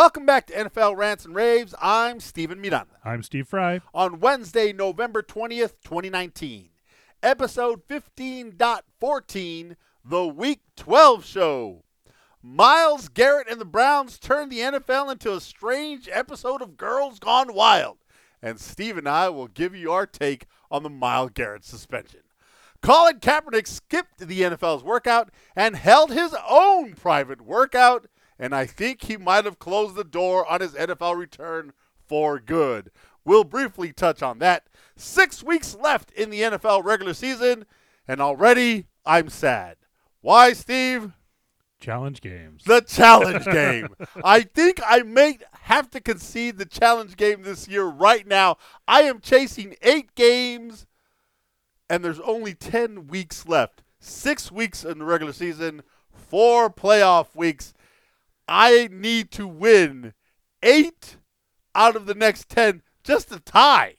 Welcome back to NFL Rants and Raves. I'm Steven Miranda. I'm Steve Fry. On Wednesday, November 20th, 2019, episode 15.14, the Week 12 show. Myles Garrett and the Browns turned the NFL into a strange episode of Girls Gone Wild. And Steve and I will give you our take on the Myles Garrett suspension. Colin Kaepernick skipped the NFL's workout and held his own private workout and I think he might have closed the door on his NFL return for good. We'll briefly touch on that. Six weeks left in the NFL regular season, and already I'm sad. Why, Steve? Challenge games. The challenge game. I think I may have to concede the challenge game this year right now. I am chasing eight games, and there's only 10 weeks left. Six weeks in the regular season, four playoff weeks. I need to win eight out of the next 10 just to tie.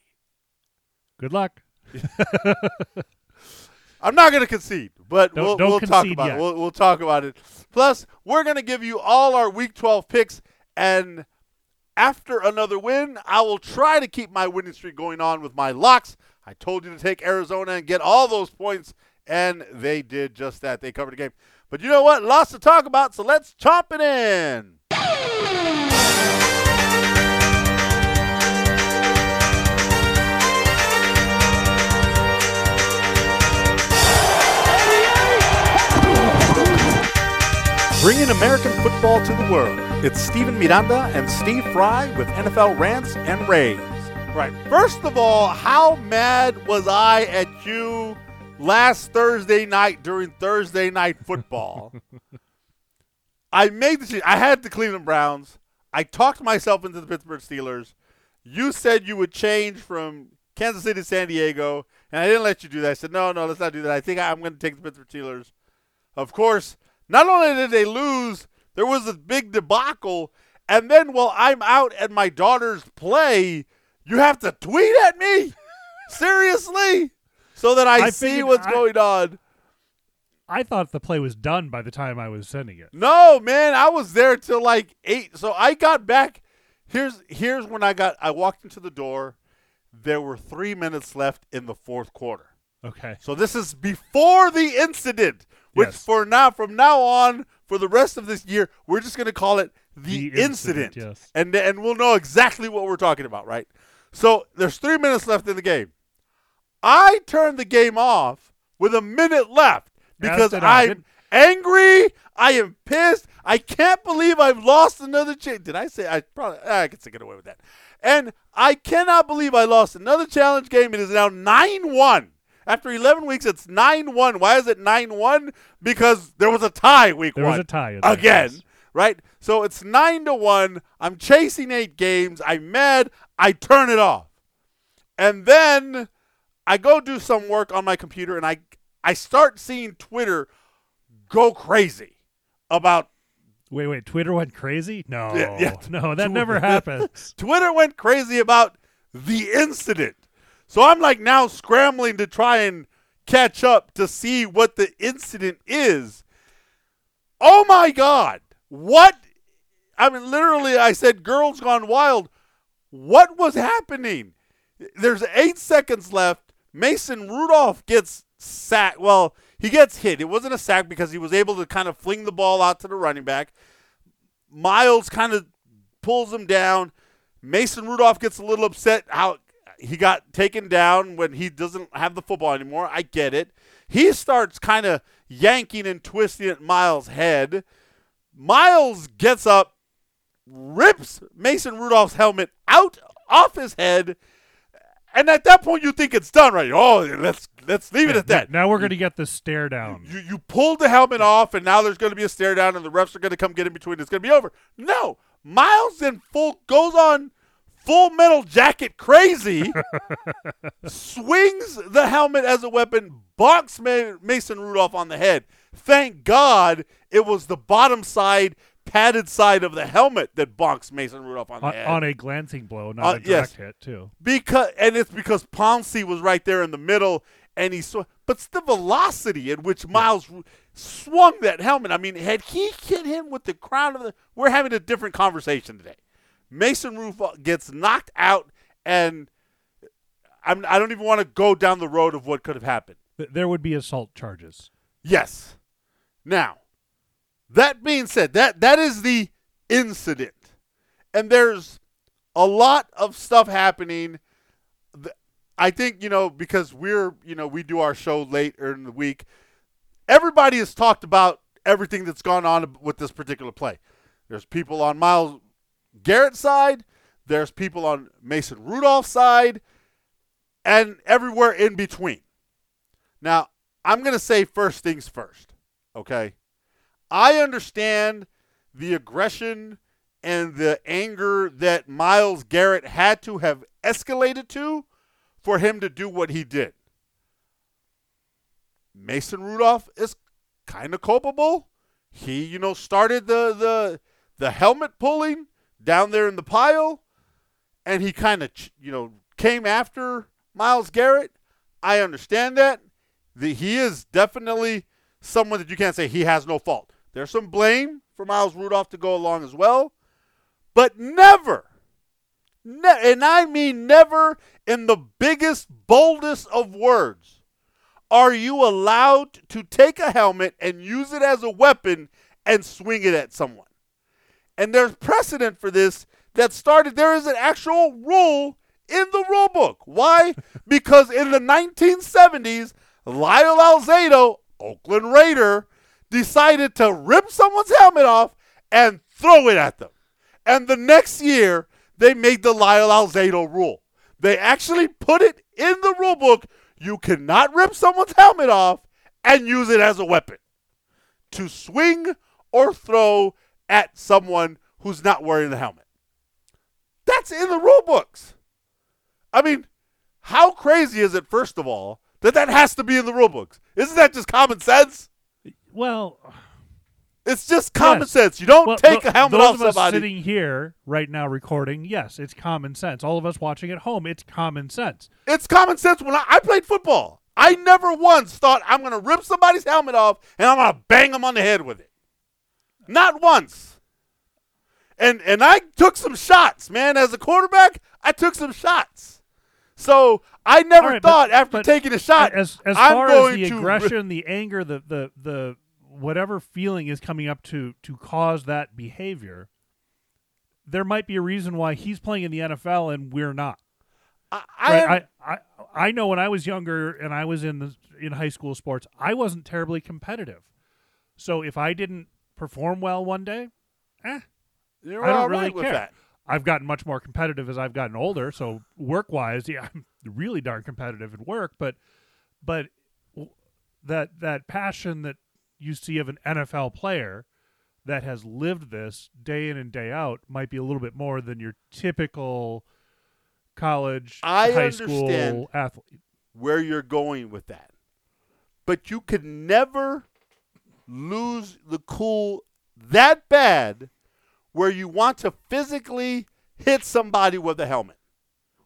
Good luck. I'm not going to concede, but Don't- we'll, don't we'll talk about yet. it. We'll, we'll talk about it. Plus, we're going to give you all our Week 12 picks, and after another win, I will try to keep my winning streak going on with my locks. I told you to take Arizona and get all those points, and they did just that. They covered the game. But you know what? Lots to talk about, so let's chomp it in. Bringing American football to the world. It's Steven Miranda and Steve Fry with NFL Rants and Raves. Right. First of all, how mad was I at you last Thursday night during Thursday night football? I made the decision. I had the Cleveland Browns. I talked myself into the Pittsburgh Steelers. You said you would change from Kansas City to San Diego, and I didn't let you do that. I said, no, no, let's not do that. I think I'm going to take the Pittsburgh Steelers. Of course, not only did they lose, there was a big debacle. And then while I'm out at my daughter's play, you have to tweet at me? Seriously? So that I, I see what's I- going on. I thought the play was done by the time I was sending it. No, man, I was there till like eight. So I got back. Here's here's when I got. I walked into the door. There were three minutes left in the fourth quarter. Okay. So this is before the incident, which Yes. for now, from now on, for the rest of this year, we're just going to call it the, The incident, incident, yes. and and we'll know exactly what we're talking about, right? So there's three minutes left in the game. I turned the game off with a minute left because I. I'm angry. I am pissed. I can't believe I've lost another chance. Did I say I probably ah, I can get away with that? And I cannot believe I lost another challenge game. It is now nine one. After 11 weeks, it's 9 1. Why is it 9 1? Because there was a tie week There one. was a tie Again, yes. right? So it's 9 to 1. I'm chasing eight games. I'm mad. I turn it off. And then I go do some work on my computer and I, I start seeing Twitter go crazy about Wait, wait. Twitter went crazy? No. Yeah, yeah. No, that never happens. Twitter went crazy about the incident. So I'm like now scrambling to try and catch up to see what the incident is. Oh my God. What? I mean, literally, I said, Girls Gone Wild. What was happening? There's eight seconds left. Mason Rudolph gets sacked. Well, he gets hit. It wasn't a sack because he was able to kind of fling the ball out to the running back. Myles kind of pulls him down. Mason Rudolph gets a little upset how he got taken down when he doesn't have the football anymore. I get it. He starts kind of yanking and twisting at Myles' head. Myles gets up, rips Mason Rudolph's helmet out off his head, and at that point you think it's done, right? Oh, let's let's leave it at that. Now we're going to get the stare down. You you pulled the helmet off, and now there's going to be a stare down, and the refs are going to come get in between. It's going to be over. No, Myles then full goes on full metal jacket crazy, swings the helmet as a weapon, bonks Mason Rudolph on the head. Thank God it was the bottom side, padded side of the helmet that bonks Mason Rudolph on the head. on a glancing blow, not Uh, a direct yes. hit, too. Because and it's because Ponce was right there in the middle, and he saw, but it's the velocity at which Myles swung that helmet. I mean, had he hit him with the crown of the, we're having a different conversation today. Mason Rudolph gets knocked out, and I'm, I don't even want to go down the road of what could have happened. There would be assault charges. Yes. Now, that being said, that that is the incident, and there's a lot of stuff happening. I think you know because we're you know we do our show later in the week. Everybody has talked about everything that's gone on with this particular play. There's people on Myles Garrett's side. There's people on Mason Rudolph's side, and everywhere in between. Now, I'm going to say first things first, okay? I understand the aggression and the anger that Myles Garrett had to have escalated to for him to do what he did. Mason Rudolph is kind of culpable. He, you know, started the the the helmet pulling down there in the pile and he kind of, you know, came after Myles Garrett. I understand that. The, he is definitely someone that you can't say he has no fault. There's some blame for Miles Rudolph to go along as well, but never, ne- and I mean never in the biggest, boldest of words, are you allowed to take a helmet and use it as a weapon and swing it at someone. And there's precedent for this that started. There is an actual rule in the rule book. Why? because in the 1970s, Lyle Alzado, Oakland Raider, decided to rip someone's helmet off and throw it at them. And the next year, they made the Lyle Alzado rule. They actually put it in the rule book. You cannot rip someone's helmet off and use it as a weapon to swing or throw at someone who's not wearing the helmet. That's in the rule books. I mean, how crazy is it, first of all, that that has to be in the rule books? Isn't that just common sense? Well, It's just common Yes. sense. You don't well, take a helmet those off of us somebody. sitting here right now recording, yes, it's common sense. All of us watching at home, it's common sense. It's common sense. When I, I played football, I never once thought I'm going to rip somebody's helmet off and I'm going to bang them on the head with it. Not once. And and I took some shots, man. As a quarterback, I took some shots. So I never right, but- thought after but taking a shot, as as I'm far going as the aggression, the anger, the the the whatever feeling is coming up to to cause that behavior, there might be a reason why he's playing in the NFL and we're not. I, I, Right? I, I I know when I was younger and I was in the in high school sports, I wasn't terribly competitive. So if I didn't perform well one day, eh, you're I don't all really right care. I've gotten much more competitive as I've gotten older. So work wise, yeah, I'm really darn competitive at work. But but that that passion that you see of an NFL player that has lived this day in and day out might be a little bit more than your typical college, I high understand. school athlete. where you're going with that. But you could never lose the cool that bad where you want to physically hit somebody with a helmet.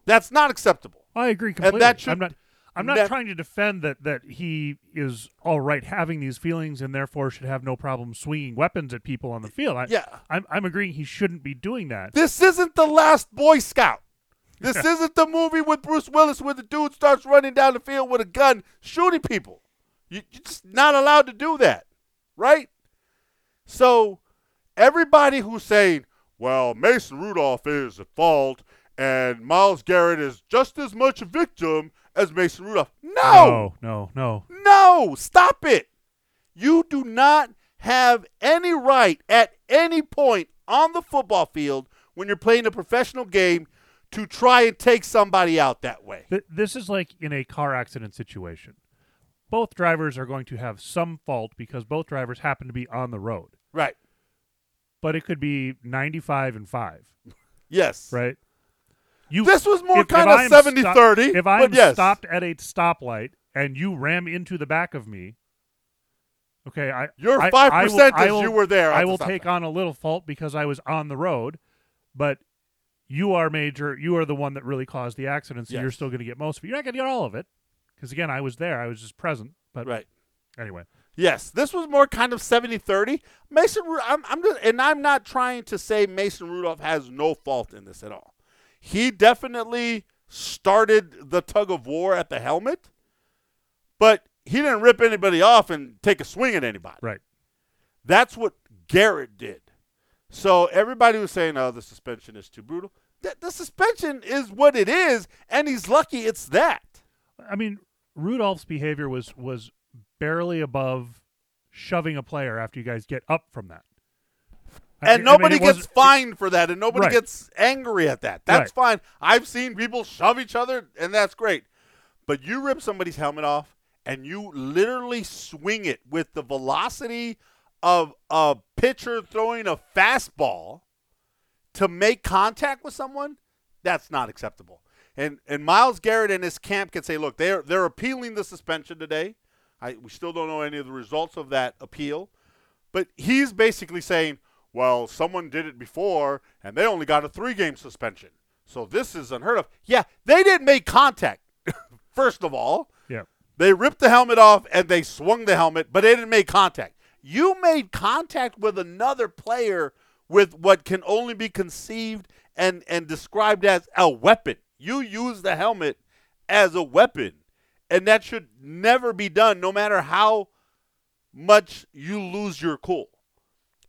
That's not acceptable. I agree completely. that should I'm not. I'm not trying to defend that that he is all right having these feelings and therefore should have no problem swinging weapons at people on the field. I, Yeah. I'm I'm agreeing he shouldn't be doing that. This isn't the last Boy Scout. This isn't the movie with Bruce Willis where the dude starts running down the field with a gun shooting people. You, you're just not allowed to do that, right? So everybody who's saying, well, Mason Rudolph is at fault and Myles Garrett is just as much a victim as Mason Rudolph. No! no, no, no. No, stop it. You do not have any right at any point on the football field when you're playing a professional game to try and take somebody out that way. Th- this is like in a car accident situation. Both drivers are going to have some fault because both drivers happen to be on the road. Right. But it could be 95 and 5, Yes. right? You This was more if- if kind of I'm 70 stop- 30. If I'm yes. stopped at a stoplight and you ram into the back of me, okay, I Your I- 5% I will- I will- you were there. I will stop take on a little fault because I was on the road, but you are major. You are the one that really caused the accident, so you're still going to get most of it. You're not going to get all of it. Because again, I was there. I was just present. But Right. anyway, Yes, this was more kind of 70-30. Mason, I'm, I'm just, and I'm not trying to say Mason Rudolph has no fault in this at all. He definitely started the tug of war at the helmet, but he didn't rip anybody off and take a swing at anybody. right. That's what Garrett did. So everybody was saying, "Oh, the suspension is too brutal." The, the suspension is what it is, and he's lucky it's that. I mean, Rudolph's behavior was was barely above shoving a player after you guys get up from that. I- I And mean, nobody it gets fined for that, and nobody Right. gets angry at that. That's fine. I've seen people shove each other, and that's great. But you rip somebody's helmet off, and you literally swing it with the velocity of a pitcher throwing a fastball to make contact with someone. That's not acceptable. And and Myles Garrett and his camp can say, look, they're they're appealing the suspension today. I, we still don't know any of the results of that appeal. But he's basically saying, well, someone did it before and they only got a three game suspension. So this is unheard of. Yeah, they didn't make contact, first of all. Yeah. They ripped the helmet off and they swung the helmet, but they didn't make contact. You made contact with another player with what can only be conceived and, and described as a weapon. You use the helmet as a weapon. And that should never be done, no matter how much you lose your cool.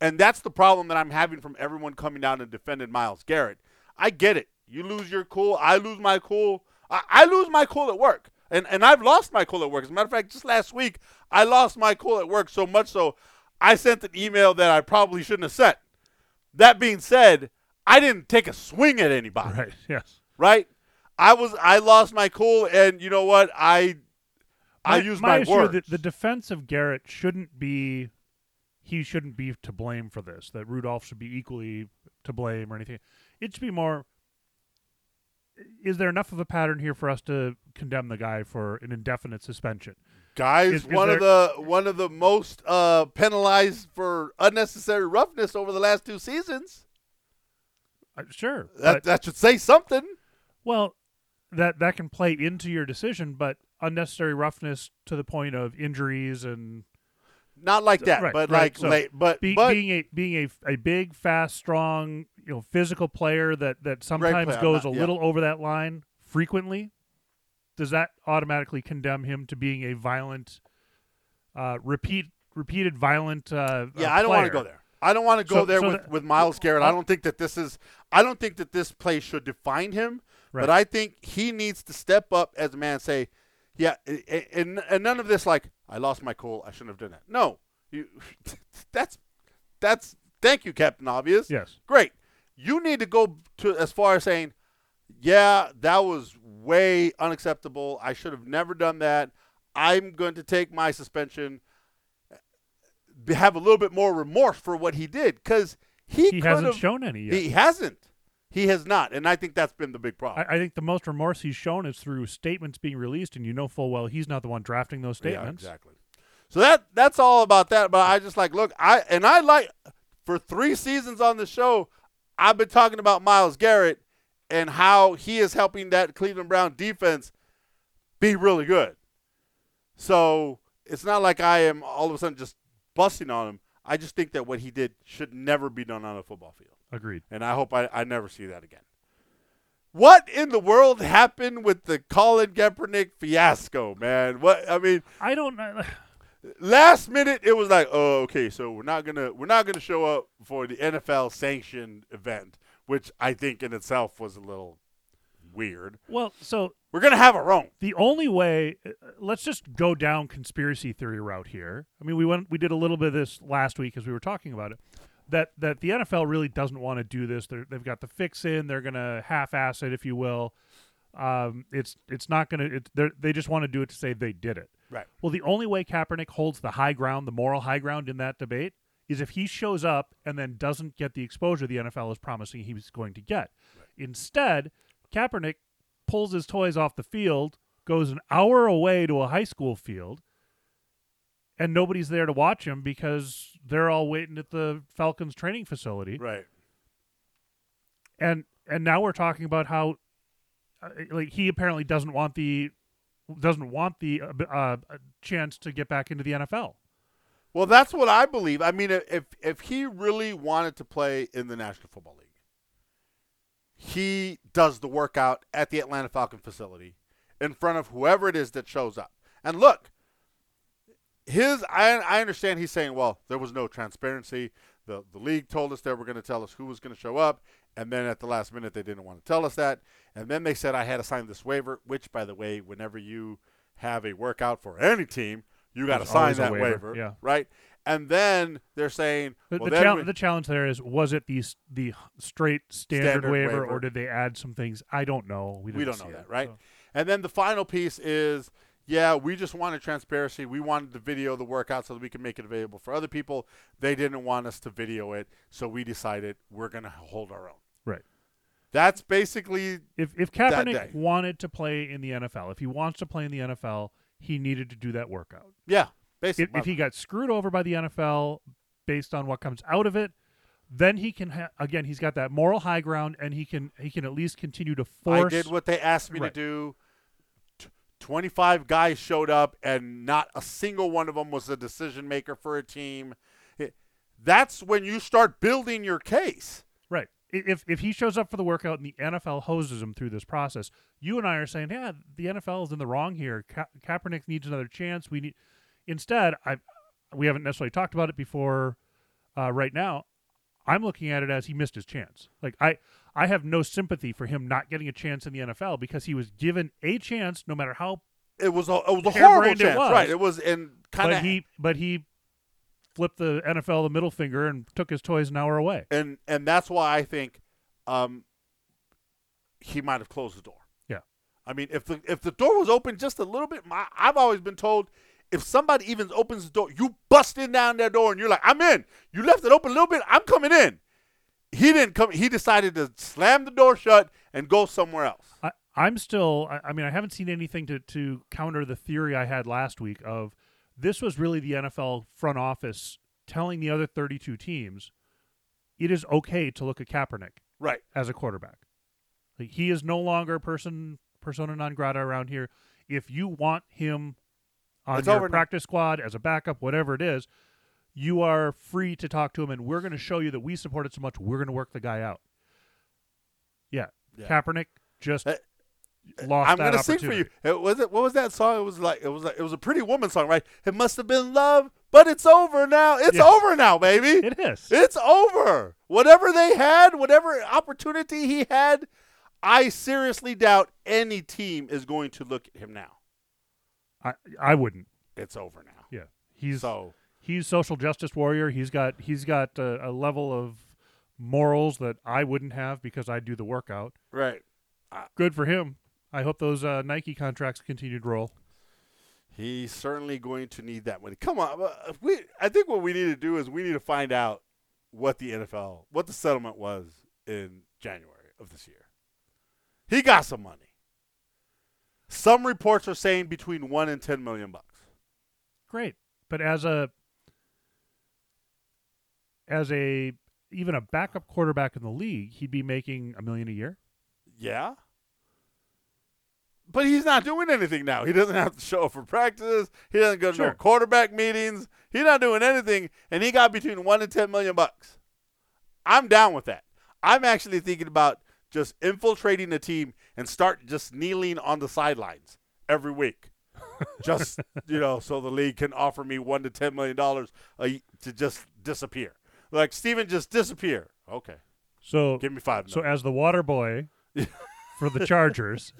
And that's the problem that I'm having from everyone coming down and defending Myles Garrett. I get it. You lose your cool. I lose my cool. I, I lose my cool at work. And, and I've lost my cool at work. As a matter of fact, just last week, I lost my cool at work so much so I sent an email that I probably shouldn't have sent. That being said, I didn't take a swing at anybody Right. Yes. right? I was I lost my cool, and you know what? I I use my, issue, words. The, the defense of Garrett shouldn't be. He shouldn't be to blame for this. That Rudolph should be equally to blame or anything. It should be more. Is there enough of a pattern here for us to condemn the guy for an indefinite suspension? Guys, is- is one of the one of the most uh, penalized for unnecessary roughness over the last two seasons. Uh, sure, That but- that should say something. Well, that that can play into your decision, but unnecessary roughness to the point of injuries and Not like that, Right, but right. like So, late, but be, but being a being a a big, fast, strong, you know, physical player that that sometimes goes not- a yeah. little over that line frequently. Does that automatically condemn him to being a violent, uh, repeat repeated violent? Uh, yeah, uh, I don't want to go there. I don't want to go So- there so with, the- with Myles Garrett. I don't think that this is. I don't think that this play should define him. Right. But I think he needs to step up as a man. and Say, yeah, and and none of this like I lost my cool. I shouldn't have done that. No, you. That's that's. Thank you, Captain Obvious. Yes. Great. You need to go to as far as saying, yeah, that was way unacceptable. I should have never done that. I'm going to take my suspension. Eh, have a little bit more remorse for what he did because he, He hasn't shown any yet. He hasn't. He has not, and I think that's been the big problem. I, I think the most remorse he's shown is through statements being released, and you know full well he's not the one drafting those statements. Yeah, exactly. So that that's all about that. But I just like look, I and I like for three seasons on the show, I've been talking about Myles Garrett and how he is helping that Cleveland Brown defense be really good. So it's not like I am all of a sudden just busting on him. I just think that what he did should never be done on a football field. Agreed. And I hope I, I never see that again. What in the world happened with the Colin Kaepernick fiasco, man? What I mean, I don't know. last minute it was like, oh, okay, so we're not gonna we're not gonna show up for the NFL sanctioned event, which I think in itself was a little weird. Well, so We're gonna have our own. the only way uh, let's just go down conspiracy theory route here i mean we went we did a little bit of this last week as we were talking about it that that the nfl really doesn't want to do this. They're, they've got the fix in they're going to half-ass it if you will. Um, it's it's not going to they just want to do it to say they did it. Right. well the only way kaepernick holds the high ground the moral high ground in that debate is if he shows up and then doesn't get the exposure the nfl is promising he was going to get. Instead kaepernick pulls his toys off the field, goes an hour away to a high school field, and nobody's there to watch him because they're all waiting at the Falcons training facility. Right. And and now we're talking about how uh, like he apparently doesn't want the doesn't want the uh, uh, chance to get back into the NFL. Well, that's what I believe. I mean, if if he really wanted to play in the National Football League, he does the workout at the Atlanta Falcon facility in front of whoever it is that shows up. And look, his I I understand he's saying, well, there was no transparency. The the league told us they were going to tell us who was going to show up, and then at the last minute they didn't want to tell us that. And then they said I had to sign this waiver, which by the way, whenever you have a workout for any team, you got to sign that waiver, waiver, yeah. right? And then they're saying, The, well, the, chal- we- the challenge there is was it the the straight standard, Standard waiver, waiver. or did they add some things? I don't know. We, we don't know that, right? so. And then the final piece is, yeah, we just wanted transparency. We wanted to video the workout so that we could make it available for other people. They didn't want us to video it, so we decided we're going to hold our own. Right. That's basically If if Kaepernick wanted to play in the NFL, if he wants to play in the NFL, he needed to do that workout. yeah, If, basically. if he got screwed over by the NFL based on what comes out of it, then he can ha- again he's got that moral high ground and he can he can at least continue to force I did what they asked me Right. to do. T- 25 guys showed up, and not a single one of them was a decision maker for a team. That's when you start building your case. Right. If if he shows up for the workout and the NFL hoses him through this process, you and I are saying, yeah, the NFL is in the wrong here. Ka- Kaepernick needs another chance. We need instead. I we haven't necessarily talked about it before. Uh, right now, I'm looking at it as he missed his chance. Like I I have no sympathy for him not getting a chance in the NFL because he was given a chance, no matter how. It was a, it was a horrible chance, was. right? It was and kind But of he but he flipped the NFL the middle finger and took his toys an hour away. and and that's why I think um, he might have closed the door. Yeah. I mean, if the if the door was open just a little bit, my, I've always been told if somebody even opens the door, you bust in down that door and you're like, I'm in. You left it open a little bit, I'm coming in. He didn't come. He decided to slam the door shut and go somewhere else. I, I'm still. I, I mean, I haven't seen anything to to counter the theory I had last week of this was really the NFL front office telling the other 32 teams it is okay to look at Kaepernick Right. as a quarterback. Like, he is no longer a person persona non grata around here. If you want him on It's your over now. practice squad as a backup, whatever it is, you are free to talk to him, and we're going to show you that we support it so much. We're going to work the guy out. Yeah, Yeah. Kaepernick just Uh, lost I'm gonna sing for you. It was it. What was that song? It was like it was like it was a Pretty Woman song, right? It must have been love, but it's over now. It's Yes. over now, baby. It is. It's over. Whatever they had, whatever opportunity he had, I seriously doubt any team is going to look at him now. I I wouldn't. It's over now. Yeah, he's So he's social justice warrior. He's got he's got a, a level of morals that I wouldn't have because I do the workout. right, Good for him. I hope those uh, Nike contracts continue to roll. he's certainly going to need that money. Come on, uh, we. I think what we need to do is we need to find out what the NFL, what the settlement was in January of this year. He got some money. Some reports are saying between one and ten million bucks. Great, but as a as a even a backup quarterback in the league, he'd be making a million a year. Yeah. But he's not doing anything now. He doesn't have to show up for practices. He doesn't go to no quarterback meetings. He's not doing anything, and he got between one and ten million bucks. I'm down with that. I'm actually thinking about just infiltrating the team and start just kneeling on the sidelines every week, just you know, so the league can offer me one to ten million dollars to just disappear. Like Steven, just disappear. Okay, So give me five. so as the water boy for the Chargers,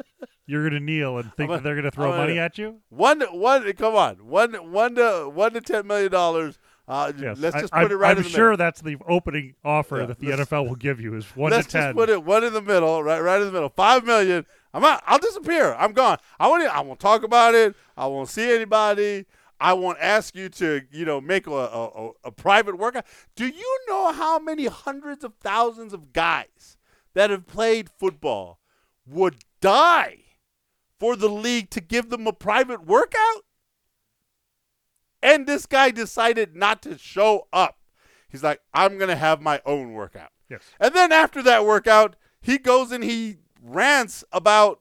you're going to kneel and think that they're going to throw gonna- money at you. One, one. Come on, one, one to one to ten million dollars. Uh, Yes, let's just I'm, put it right I'm in the sure middle. that's the opening offer Yeah, that the NFL will give you is one let's to ten. just put it one in the middle, right, right in the middle. Five million. I'm out. I'll disappear. I'm gone. I won't. I won't talk about it. I won't see anybody. I won't ask you to, you know, make a, a, a, private workout. Do you know how many hundreds of thousands of guys that have played football would die for the league to give them a private workout? And this guy decided not to show up. He's like, I'm going to have my own workout. yes. And then after that workout, he goes and he rants about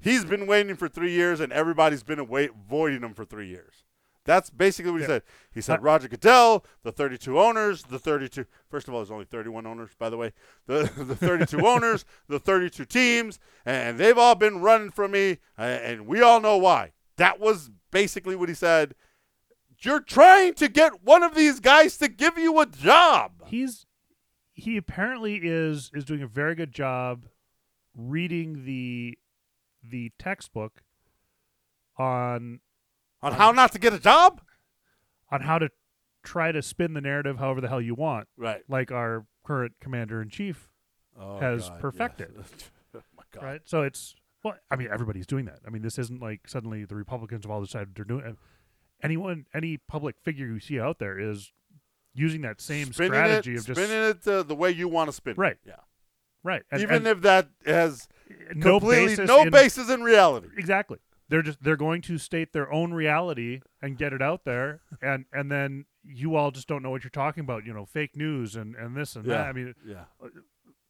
He's been waiting for three years, and everybody's been avoiding him for three years. That's basically what he Yeah. said. He said Roger Goodell, the 32 owners, the 32. First of all, there's only 31 owners, by the way. The the 32 owners, the 32 teams, and they've all been running from me, and we all know why. That was basically what he said. You're trying to get one of these guys to give you a job. He's he apparently is is doing a very good job reading the the textbook on On how not to get a job? on how to try to spin the narrative however the hell you want, Right. like our current commander in chief, Oh, Has God, perfected. yes. oh, my God. right? So it's well, I mean, everybody's doing that. I mean, this isn't like suddenly the Republicans have all decided they're doing. Anyone, any public figure you see out there is using that same spinning strategy it, of just spinning it uh, the way you want to spin it. Right. Yeah. right, and, Even and if that has no completely basis no in- basis in reality. exactly. They're just they're going to state their own reality and get it out there, and and then you all just don't know what you're talking about. You know, fake news and and this and Yeah. that. I mean, Yeah. Uh,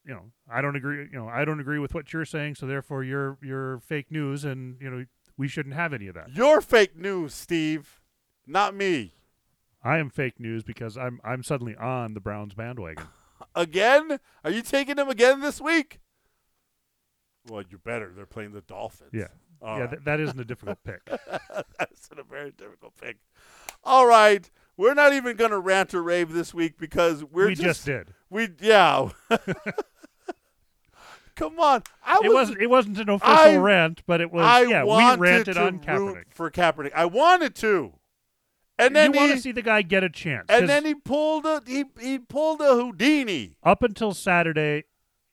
you know, I don't agree. You know, I don't agree with what you're saying, so therefore you're you're fake news, and you know we shouldn't have any of that. You're fake news, Steve, not me. I am fake news because I'm I'm suddenly on the Browns bandwagon. Again? Are you taking them again this week? Well, you better. They're playing the Dolphins. Yeah. All yeah, right. th- that isn't a difficult pick. That's a very difficult pick. All right. We're not even going to rant or rave this week because we're we just, did. We yeah. Come on. I It was, wasn't it wasn't an official I- rant, but it was I yeah, we ranted on Kaepernick. for Kaepernick. I wanted to. And then you want to see the guy get a chance. and then he pulled a he he pulled a Houdini. up until Saturday,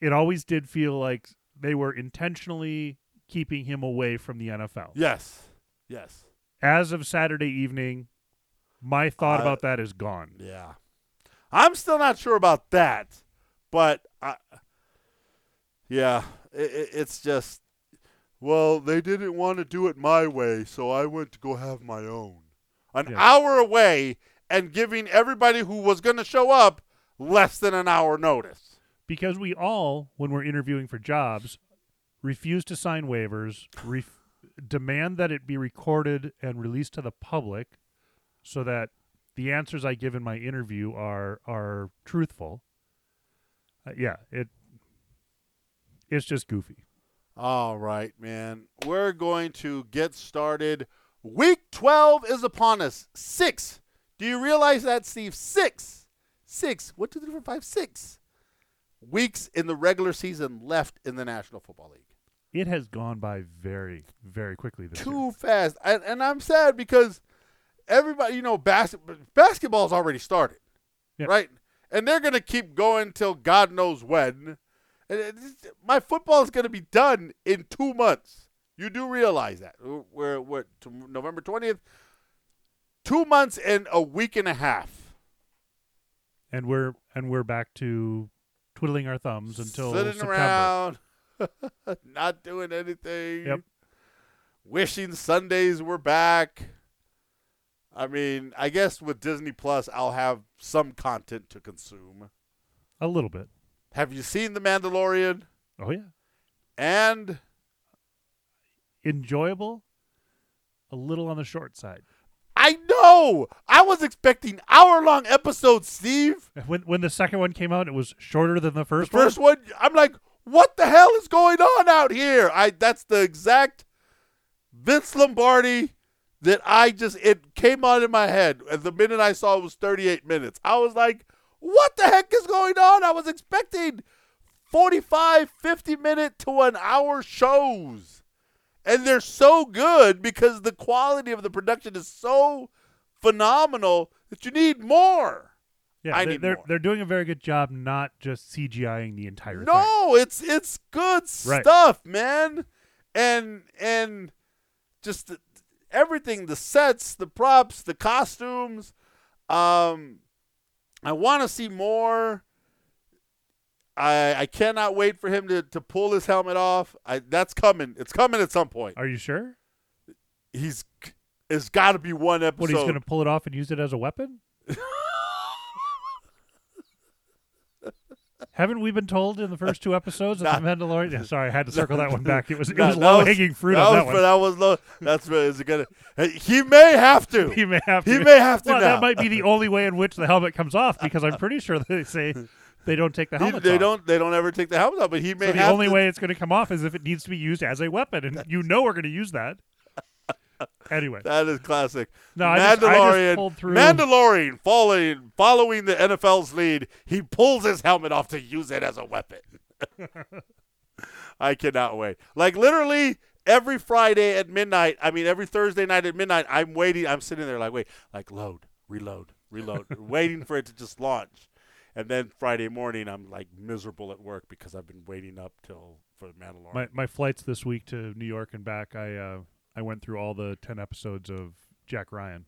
it always did feel like they were intentionally keeping him away from the NFL. Yes. Yes. As of Saturday evening, my thought Uh, about that is gone. Yeah. I'm still not sure about that, but I, yeah, it, it, it's just well, they didn't want to do it my way, so I went to go have my own. An Yeah. hour away and giving everybody who was going to show up less than an hour notice. Because we all, when we're interviewing for jobs, refuse to sign waivers, ref- demand that it be recorded and released to the public so that the answers I give in my interview are are truthful. Uh, yeah, it it's just goofy. All right, man. We're going to get started. Week 12 is upon us. Six. Do you realize that, Steve? Six. Six. One, two, three, four, five, six weeks in the regular season left in the National Football League. It has gone by very, very quickly this year. Too fast. And, and I'm sad because everybody, you know, bas- basketball's already started, Yeah. right? And they're going to keep going till God knows when. And my football is going to be done in two months. You do realize that. We're, we're November 20th. Two months and a week and a half. and we're and we're back to twiddling our thumbs until Sitting September. around, not doing anything. Yep. Wishing Sundays were back. I mean, I guess with Disney Plus, I'll have some content to consume. A little bit. Have you seen The Mandalorian? Oh yeah, And enjoyable. A little on the short side. I know I was expecting hour-long episodes, Steve. When when the second one came out, it was shorter than the The first, first one. one, I'm like, what the hell is going on out here? I that's the exact Vince Lombardi that I just it came on in my head. at the minute I saw it was 38 minutes, I was like, what the heck is going on? I was expecting 45, 50 minute to an hour shows. And they're so good because the quality of the production is so phenomenal that you need more. Yeah, I they, need they're more. they're doing a very good job, not just CGIing the entire thing. No, it's it's good Right. stuff, man. And and just the, everything, the sets, the props, the costumes. Um I want to see more. I I cannot wait for him to, to pull his helmet off. I that's coming. It's coming at some point. Are you sure? He's it's got to be one episode. What he's going to pull it off and use it as a weapon? Haven't we been told in the first two episodes of the Mandalorian? Yeah, sorry, I had to circle that one back. It was it was low hanging fruit that on was, that one. That was low. That's what is it gonna. He may have to. He may have to. He may have to Well, now. that might be the only way in which the helmet comes off because I'm pretty sure they say they don't take the He- helmet they off. don't. They don't ever take the helmet off. But he may So the only to. way it's going to come off is if it needs to be used as a weapon, and you know we're going to use that. Anyway, That is classic. No, I just- I just Mandalorian. pulled through- Mandalorian following following the NFL's lead. He pulls his helmet off to use it as a weapon. I cannot wait. Like literally every Friday at midnight. I mean every Thursday night at midnight. I'm waiting. I'm sitting there like wait, like load, reload, reload, waiting for it to just launch. And then Friday morning, I'm like miserable at work because I've been waiting up till for the Mandalorian. my my flights this week to New York and back, I uh, I went through all the ten episodes of Jack Ryan.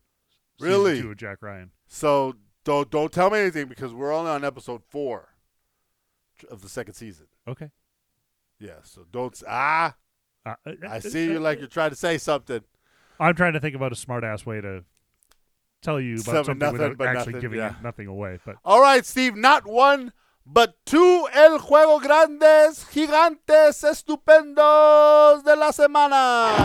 Really? two of Jack Ryan. So don't don't tell me anything because we're only on episode four of the second season. Okay. Yeah. So don't ah. Uh, uh, I uh, see you uh, like you're trying to say something. I'm trying to think about a smart ass way to tell you about Something, something nothing, without actually nothing, giving yeah. nothing away. But All right, Steve. Not one, but two El Juego Grandes Gigantes Estupendos de la Semana.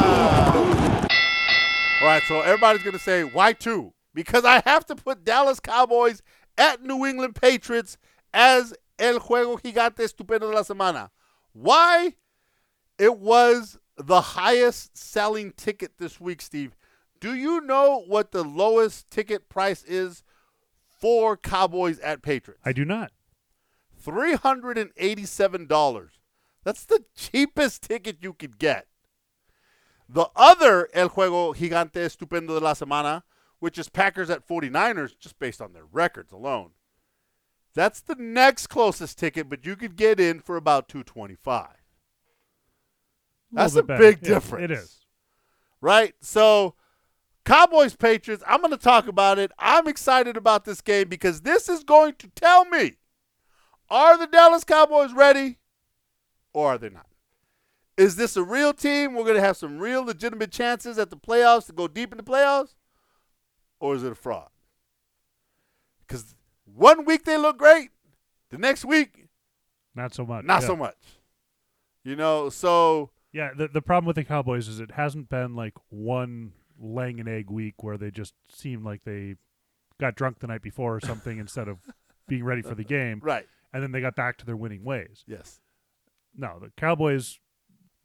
All right, so everybody's going to say, why two? Because I have to put Dallas Cowboys at New England Patriots as El Juego Gigante Estupendo de la Semana. Why? It was the highest selling ticket this week, Steve. Do you know what the lowest ticket price is for Cowboys at Patriots? I do not. $387. That's the cheapest ticket you could get. The other El Juego Gigante Estupendo de la Semana, which is Packers at 49ers, just based on their records alone. That's the next closest ticket, but you could get in for about 225 That's a big difference. It is. right? So, Cowboys Patriots, I'm going to talk about it. I'm excited about this game because this is going to tell me are the Dallas Cowboys ready or are they not? Is this a real team? We're going to have some real legitimate chances at the playoffs to go deep in the playoffs? Or is it a fraud? Because one week they look great, the next week, Not so much. not yeah. so much. You know, so Yeah, the the problem with the Cowboys is it hasn't been like one laying an egg week where they just seem like they got drunk the night before or something instead of being ready for the game, right. And then they got back to their winning ways. Yes. No, the Cowboys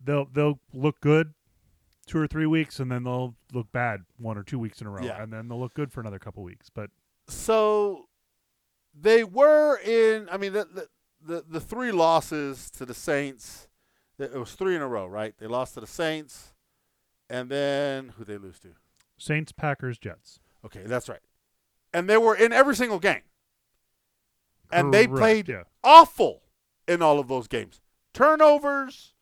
they'll they'll look good two or three weeks, and then they'll look bad one or two weeks in a row, Yeah. and then they'll look good for another couple weeks. But so they were in i mean the, the the the three losses to the saints it was three in a row right they lost to the saints and then who they lose to Saints, Packers, Jets. okay that's right and they were in every single game and they played yeah. awful in all of those games. Turnovers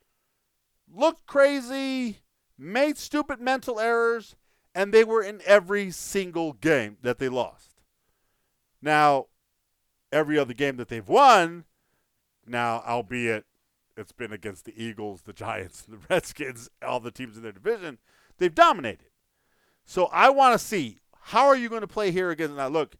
looked crazy made stupid mental errors and they were in every single game that they lost. Now every other game that they've won now albeit it's been against the eagles the giants the redskins all the teams in their division they've dominated. So i want to see how are you going to play here against now look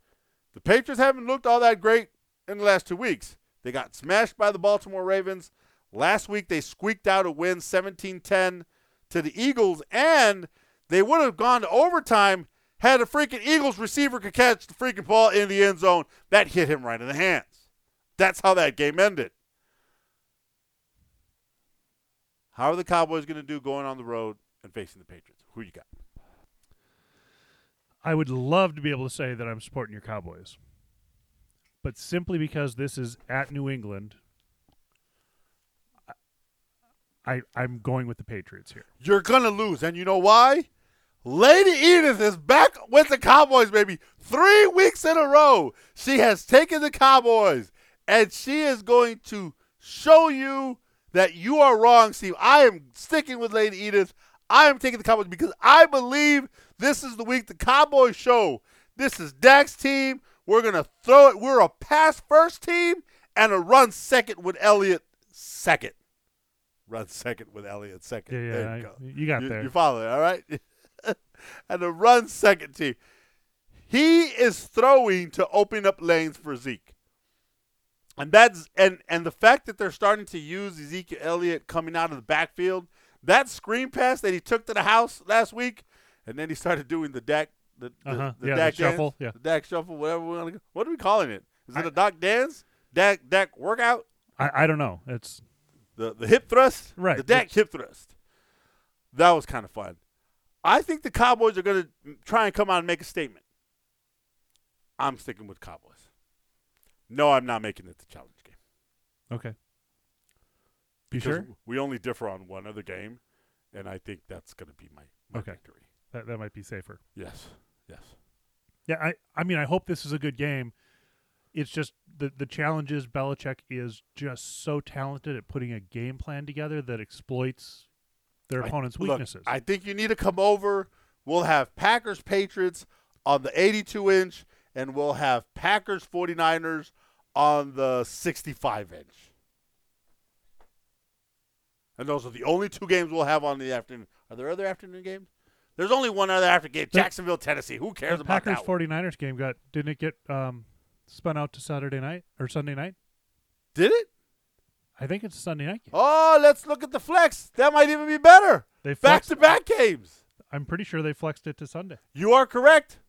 the patriots haven't looked all that great in the last two weeks they got smashed by the baltimore ravens last week they squeaked out a win 17-10 to the eagles and they would have gone to overtime had a freaking Eagles receiver could catch the freaking ball in the end zone. That hit him right in the hands. That's how that game ended. How are the Cowboys going to do going on the road and facing the Patriots? Who you got? I would love to be able to say that I'm supporting your Cowboys. But simply because this is at New England, I I'm going with the Patriots here. You're to lose. And you know why? Lady Edith is back with the Cowboys, baby. Three weeks in a row. She has taken the Cowboys, and she is going to show you that you are wrong, Steve. I am sticking with Lady Edith. I am taking the Cowboys because I believe this is the week the Cowboys show. This is Dak's team. We're going to throw it. We're a pass first team and a run second with Elliott second. Run second with Elliott second. Yeah, there yeah, you I- go. you got you, there. You follow it, all right? and a run second team. He is throwing to open up lanes for Zeke. And that's and and the fact that they're starting to use Ezekiel Elliott coming out of the backfield, that screen pass that he took to the house last week, and then he started doing the Dak the, the, Uh-huh. the Yeah, the Dak shuffle, dance, yeah. the Dak shuffle, whatever we want to. What are we calling it? Is it I- a Dak dance? Dak Dak workout? I, I don't know. It's The the hip thrust? Right. The Dak hip thrust. That was kind of fun. I think the Cowboys are going to try and come out and make a statement. I'm sticking with Cowboys. No, I'm not making it the challenge game. okay. You Because sure? We only differ on one other game, and I think that's going to be my, my Okay. victory. That that might be safer. Yes. Yes. Yeah, I I mean I hope this is a good game. It's just the the challenge is Belichick is just so talented at putting a game plan together that exploits their I- opponent's look, weaknesses. I think you need to come over. We'll have Packers Patriots on the 82 inch, and we'll have Packers 49ers on the 65 inch. And those are the only two games we'll have on the afternoon. Are there other afternoon games? There's only one other after game. The- Jacksonville, Tennessee. Who cares about Packers that? one? 49ers game got didn't it get um spun out to Saturday night or Sunday night? Did it? I think it's a Sunday night game. Oh, let's look at the flex. That might even be better. They Back to back games. I'm pretty sure they flexed it to Sunday. You are correct.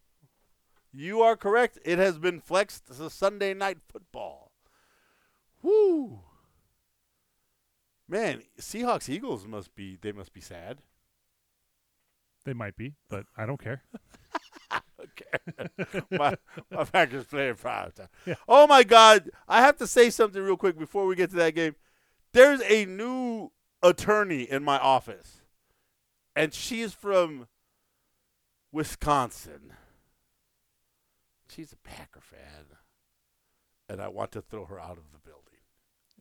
You are correct. It has been flexed to Sunday night football. Woo. Man, Seahawks Eagles must be they must be sad. They might be, but I don't care. Okay. my, my Packers playing prime time. Yeah. Oh my God. I have to say something real quick before we get to that game. There's a new attorney in my office. And she's from Wisconsin. She's a Packer fan. And I want to throw her out of the building.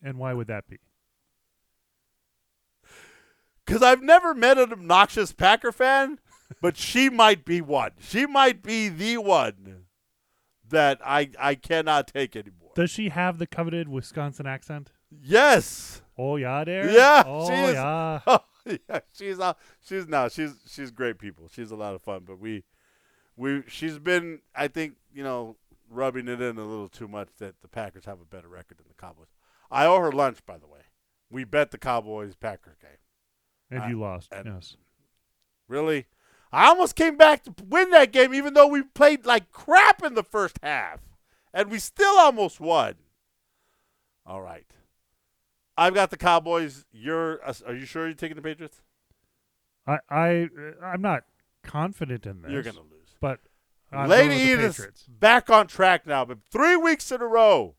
And why would that be? Because I've never met an obnoxious Packer fan, but she might be one. She might be the one that I I cannot take anymore. Does she have the coveted Wisconsin accent? yes. Oh yeah, there. Yeah, Oh she is. yeah. Oh, yeah, she's uh, she's no, she's she's great people. She's a lot of fun, but we we she's been I think, you know, rubbing it in a little too much that the Packers have a better record than the Cowboys. I owe her lunch by the way. We bet the Cowboys Packers game. And Uh, you lost. yes. Really? I almost came back to win that game, even though we played like crap in the first half, and we still almost won. All right. I've got the Cowboys. You're. uh, Are you sure you're taking the Patriots? I I I'm not confident in this. You're gonna lose. But I'm Lady Patriots. back on track now, but three weeks in a row.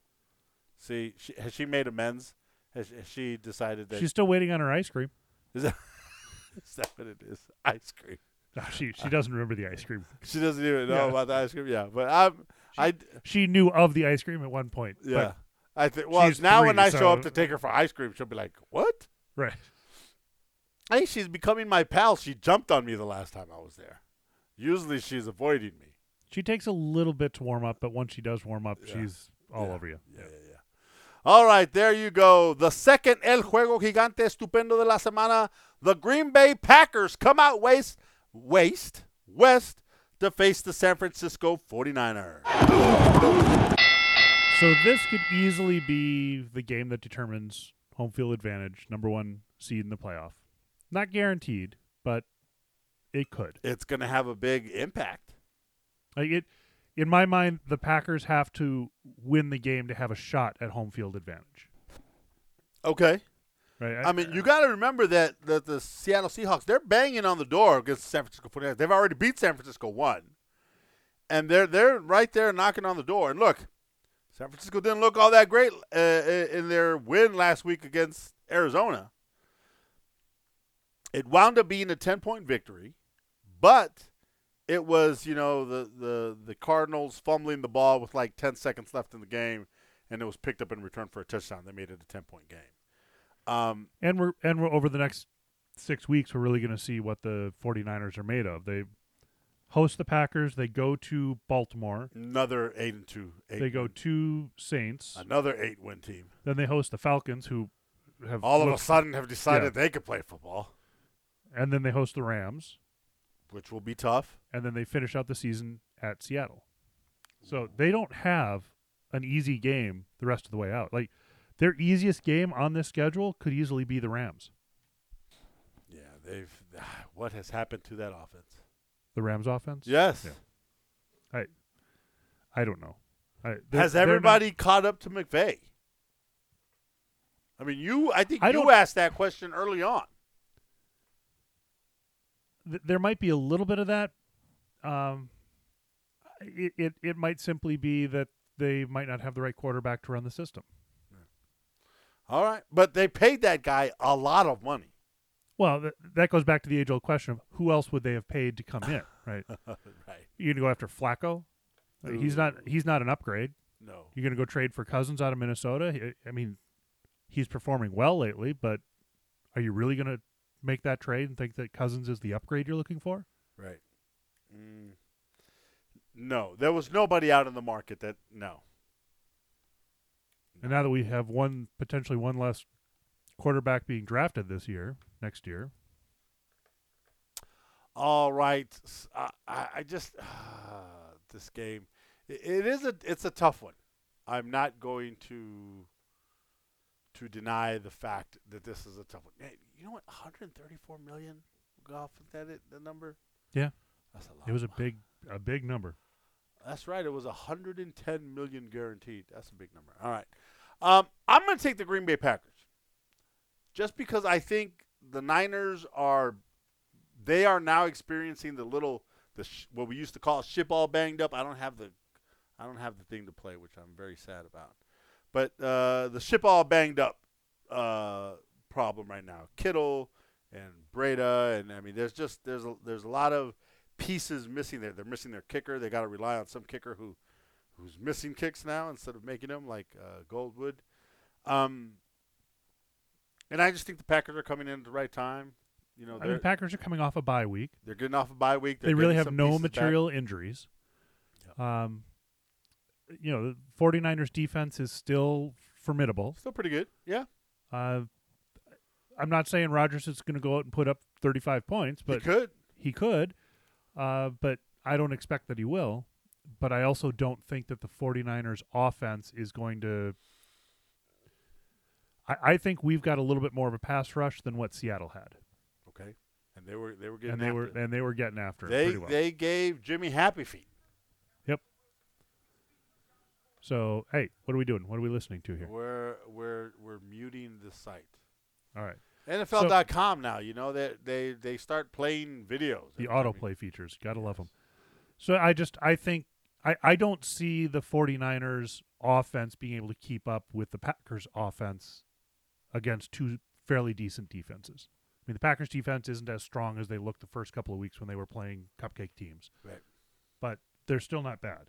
See, she, has she made amends? Has, has she decided that? She's still waiting on her ice cream. Is, that, is that what it is? Ice cream. No, she she doesn't remember the ice cream. She doesn't even know Yeah. about the ice cream. Yeah, but I'm. I She knew of the ice cream at one point. Yeah. I think well now when three, I show up to take her for ice cream, she'll be like, What? right. I think she's becoming my pal. She jumped on me the last time I was there. Usually she's avoiding me. She takes a little bit to warm up, but once she does warm up, Yeah. she's all Yeah. over you. Yeah. All right, there you go. The second El Juego Gigante Estupendo de la Semana. The Green Bay Packers come out waste, waste, west to face the San Francisco 49ers. So this could easily be the game that determines home field advantage, number one seed in the playoff. Not guaranteed, but it could. It's going to have a big impact. Like it, in my mind, the Packers have to win the game to have a shot at home field advantage. Okay. Right? I mean, you got to remember that, that the Seattle Seahawks, they're banging on the door against San Francisco 49ers. They've already beat San Francisco one. And they're they're right there knocking on the door. And look, San Francisco didn't look all that great uh, in their win last week against Arizona. It wound up being a 10-point victory, but it was, you know, the, the, the Cardinals fumbling the ball with like 10 seconds left in the game, and it was picked up in return for a touchdown. They made it a 10-point game. Um, and we're and we're over the next six weeks, we're really going to see what the 49ers are made of. They host the Packers. They go to Baltimore. another eight and two. Eight They go to Saints. another eight win team. Then they host the Falcons, who have All of a sudden have decided Yeah. they could play football, and then they host the Rams, which will be tough. and then they finish out the season at Seattle. So they don't have an easy game the rest of the way out. Like their easiest game on this schedule could easily be the Rams. Yeah, they've. What has happened to that offense? The Rams offense. Yes. Yeah. I don't know. I, Has they're not- everybody caught up to McVay? I mean, you. I think I you asked that question early on. Th- there might be a little bit of that. Um, it, it it might simply be that they might not have the right quarterback to run the system. All right, but they paid that guy a lot of money. Well, th- that goes back to the age old question of who else would they have paid to come in, right? right. You're gonna go after Flacco. Uh, He's not. He's not an upgrade. No. You're gonna go trade for Cousins out of Minnesota. I mean, he's performing well lately, but are you really gonna make that trade and think that Cousins is the upgrade you're looking for? Right. Mm. No, there was nobody out in the market that no. And now that we have one potentially one less quarterback being drafted this year, next year, All right. I just this game. i- It is a it's a tough one. I'm not going to to deny the fact that this is a tough one. You know what? 134 million. Go off with that it, the number. Yeah. that's a lot. it was a big a big number. That's right. It was 110 million guaranteed. That's a big number. All right. Um, I'm going to take the Green Bay Packers. Just because I think the Niners are they are now experiencing the little the sh- what we used to call ship all banged up. I don't have the I don't have the thing to play, which I'm very sad about. But uh, the ship all banged up uh, problem right now. Kittle and Breida and I mean there's just there's a, there's a lot of pieces missing there. They're missing their kicker. They got to rely on some kicker who who's missing kicks now instead of making them like uh, Goldwood. Um, and I just think the Packers are coming in at the right time. You know, I mean, the Packers are coming off a bye week. they're getting off a bye week. They're they really have no pieces back. material injuries. Um, you know, the 49ers defense is still formidable. Still pretty good. Yeah, Uh, I'm not saying Rodgers is going to go out and put up 35 points, but he could. he could. Uh, but I don't expect that he will. But I also don't think that the 49ers offense is going to. I, I think we've got a little bit more of a pass rush than what Seattle had, Okay, and they were they were getting and they were after it. and they were getting after it they pretty well. they gave Jimmy Happy Feet. So hey, what are we doing? What are we listening to here? We're we're we're muting the site. All right, NFL.com now. You know that they, they start playing videos. the every time autoplay features, gotta love them. So I just I think I I don't see the 49ers offense being able to keep up with the Packers offense against two fairly decent defenses. I mean, the Packers defense isn't as strong as they looked the first couple of weeks when they were playing cupcake teams, Right. but they're still not bad.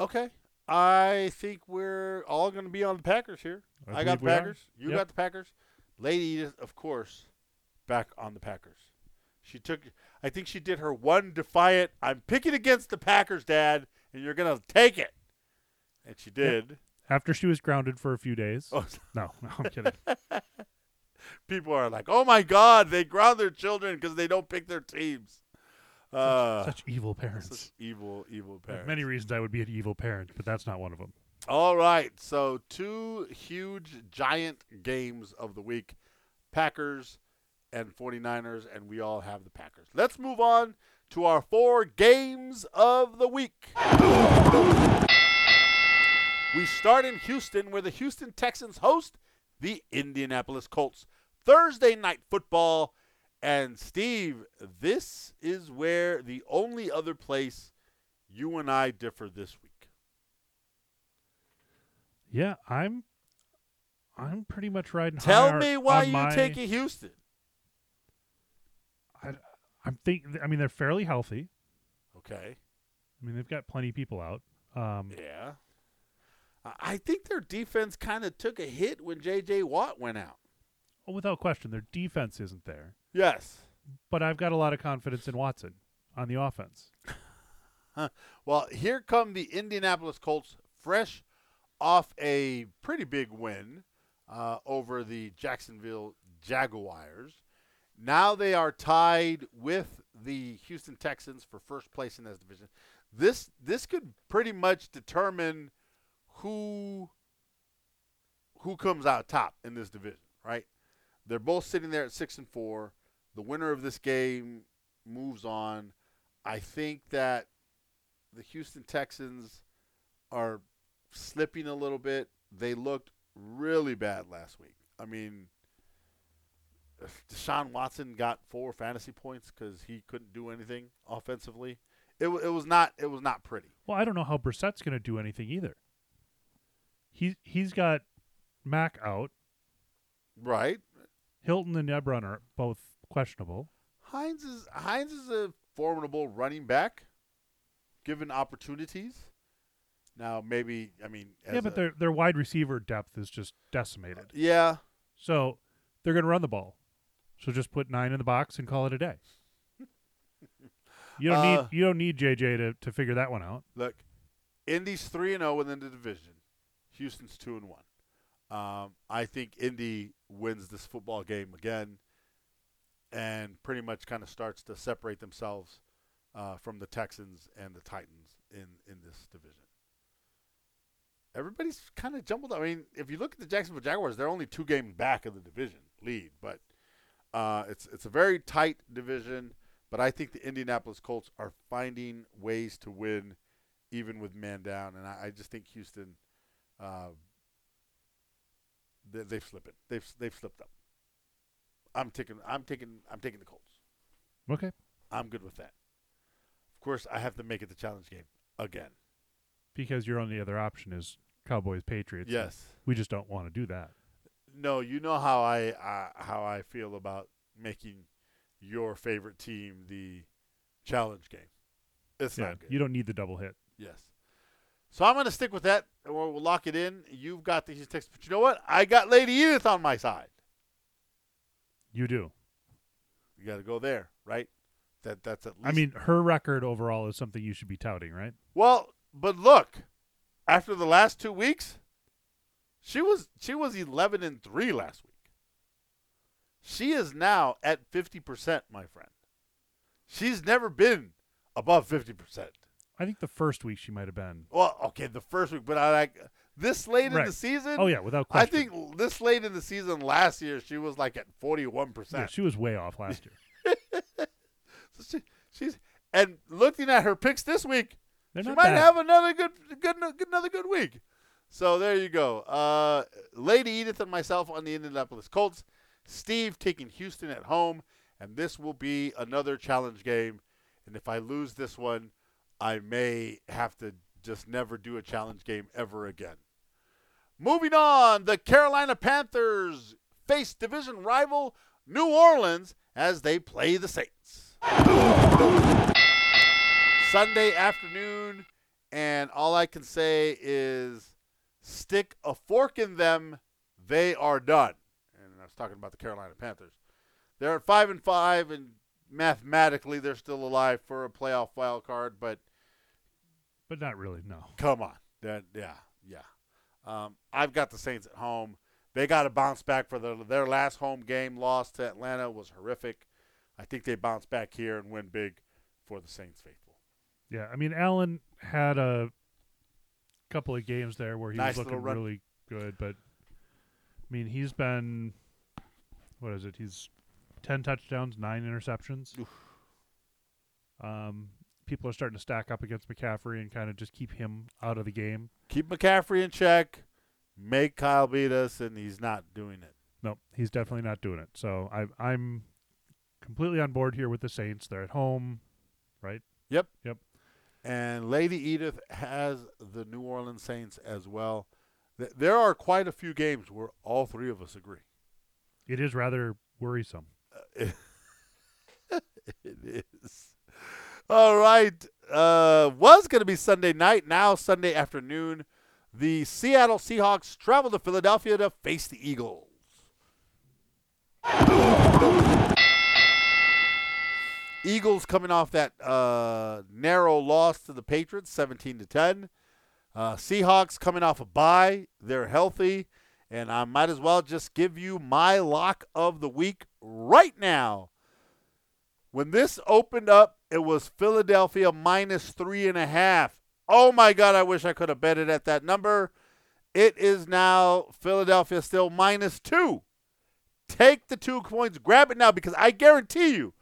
Okay. I think we're all going to be on the Packers here. I, got the we are. Packers. You Yep. got the Packers. Lady Edith, of course, back on the Packers. She took. I think she did her one defiant. I'm picking against the Packers, Dad, and you're gonna take it. And she did. After she was grounded for a few days. Oh, No, no, I'm kidding. people are like, "Oh my God, they ground their children because they don't pick their teams." Uh, Such evil parents. such evil, evil There's parents. many reasons I would be an evil parent, but that's not one of them. All right. So, two huge, giant games of the week Packers and 49ers, and we all have the Packers. Let's move on to our four games of the week. We start in Houston, where the Houston Texans host the Indianapolis Colts. Thursday night football. And, Steve, this is where the only other place you and I differ this week. Yeah, I'm. I'm pretty much riding. Tell me why you my- taking Houston. I, I'm think. I mean, they're fairly healthy. Okay. I mean, they've got plenty of people out. Um, Yeah. I- I think their defense kind of took a hit when J.J. Watt went out. oh, without question, their defense isn't there. Yes. But I've got a lot of confidence in Watson on the offense. Well, here come the Indianapolis Colts, fresh off a pretty big win uh, over the Jacksonville Jaguars. Now they are tied with the Houston Texans for first place in this division. this this could pretty much determine who who comes out top in this division, right? They're both sitting there at six and four. The winner of this game moves on. I think that the Houston Texans are slipping a little bit. They looked really bad last week. I mean, Deshaun Watson got four fantasy points because he couldn't do anything offensively. It, it was not it was not pretty. Well, I don't know how Brissett's going to do anything either. He's he's got Mack out. Right. Hilton and Ebron are both questionable. Hines is Hines is a formidable running back, given opportunities. Now maybe I mean yeah, but a- their their wide receiver depth is just decimated. yeah So they're going to run the ball. So just put nine in the box and call it a day. You don't Uh, need you don't need JJ to, to figure that one out. look, Indy's three and zero within the division. Houston's two and one. Um, I think Indy wins this football game again, and pretty much kind of starts to separate themselves uh, from the Texans and the Titans in in this division. Everybody's kind of jumbled. I mean, if you look at the Jacksonville Jaguars, they're only two games back of the division lead, but uh, it's it's a very tight division. But I think the Indianapolis Colts are finding ways to win, even with man down, and I, I just think Houston, uh, they, they've slipped it. They've they've slipped up. I'm taking I'm taking I'm taking the Colts. Okay. I'm good with that. Of course, I have to make it the challenge game again. Because your only other option is Cowboys Patriots. Yes. We just don't want to do that. No, you know how I uh, how I feel about making your favorite team the challenge game. It's yeah. not good. You don't need the double hit. Yes. So I'm going to stick with that, and we'll, lock it in. You've got the Houston Texans, but you know what? I got Lady Edith on my side. You do. You got to go there, right? That that's at least. I mean, her record overall is something you should be touting, right? well, but look, after the last two weeks, she was she was 11 and three last week. She is now at 50 percent, my friend. She's never been above 50 percent. I think the first week she might have been. Well, okay, the first week, but I like this late in the season. Oh yeah, without question. I think this late in the season last year, she was like at 41 yeah, percent. she was way off last year. So she, she's and looking at her picks this week, They're she might bad. have another good, good, good, another good week. So there you go. Uh, Lady Edith and myself on the Indianapolis Colts. Steve taking Houston at home, and this will be another challenge game. And if I lose this one, I may have to just never do a challenge game ever again. Moving on, the Carolina Panthers face division rival New Orleans as they play the Saints. Sunday afternoon, and all I can say is stick a fork in them. They are done. And I was talking about the Carolina Panthers. They're at five and five, and mathematically they're still alive for a playoff wild card. But but not really. No. come on, that yeah, yeah. Um, I've got the Saints at home. They got to bounce back for their their last home game loss to Atlanta was horrific. I think they bounce back here and win big for the Saints faithful. Yeah, I mean, Allen had a couple of games there where he Nice was looking really good, but I mean, he's been what is it? He's ten touchdowns, nine interceptions. Oof. Um, people are starting to stack up against McCaffrey and kind of just keep him out of the game. keep McCaffrey in check, make Kyle beat us, and he's not doing it. No, he's definitely not doing it. So I, I'm completely on board here with the Saints. They're at home, right? Yep. Yep. And Lady Edith has the New Orleans Saints as well. Th- There are quite a few games where all three of us agree. It is rather worrisome. Uh, it is. All right. Uh, was going to be Sunday night. Now Sunday afternoon. The Seattle Seahawks travel to Philadelphia to face the Eagles. Eagles coming off that uh, narrow loss to the Patriots, 17 to 10. Uh, Seahawks coming off a bye. They're healthy. And I might as well just give you my lock of the week right now. When this opened up it was Philadelphia minus three and a half. Oh my God, I wish I could have betted at that number. It is now Philadelphia still minus two. Take the two points, grab it now because I guarantee you,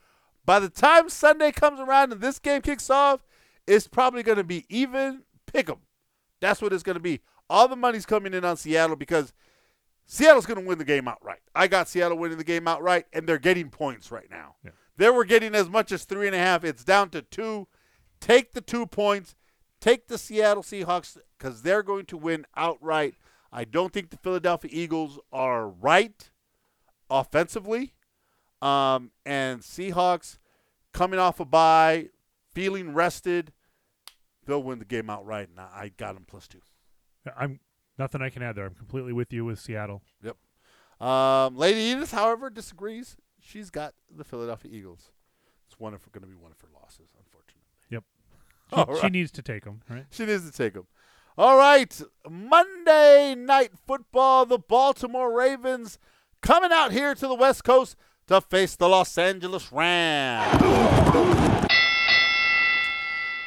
by the time Sunday comes around and this game kicks off, it's probably going to be even pick 'em. That's what it's going to be. All the money's coming in on Seattle because Seattle's going to win the game outright. I got Seattle winning the game outright, and they're getting points right now. Yeah. They were getting as much as three and a half. It's down to two. Take the two points. Take the Seattle Seahawks because they're going to win outright. I don't think the Philadelphia Eagles are right offensively. Um, and Seahawks coming off a bye, feeling rested, they'll win the game outright. And I got them plus two. I'm nothing I can add there. I'm completely with you with Seattle. Yep. Um, Lady Edith, however, disagrees. She's got the Philadelphia Eagles. It's one of going to be one of her losses, unfortunately. Yep. She, All she needs to take them, right? She needs to take them. All right, Monday night football. The Baltimore Ravens coming out here to the West Coast to face the Los Angeles Rams.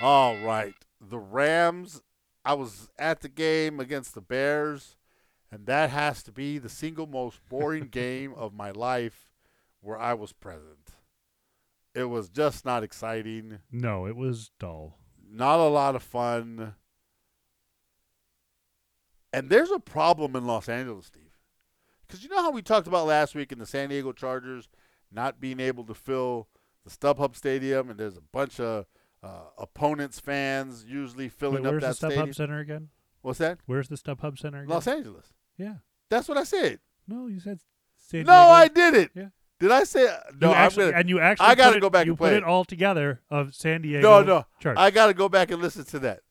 All right, the Rams. I was at the game against the Bears, and that has to be the single most boring game of my life where I was present. It was just not exciting No, it was dull. not a lot of fun. And there's a problem in Los Angeles, Steve. Because you know how we talked about last week in the San Diego Chargers not being able to fill the StubHub Stadium, and there's a bunch of uh, opponents' fans usually filling Wait, up where's that the StubHub stadium. Center again? What's that? Where's the StubHub Center again? Los Angeles. Yeah. That's what I said. No, you said San no, Diego. I did it. Yeah. Did I say? Uh, no, you I'm actually, gonna, and you actually I gotta go back you and play put it. it all together of San Diego. no, no. Chargers. I got to go back and listen to that.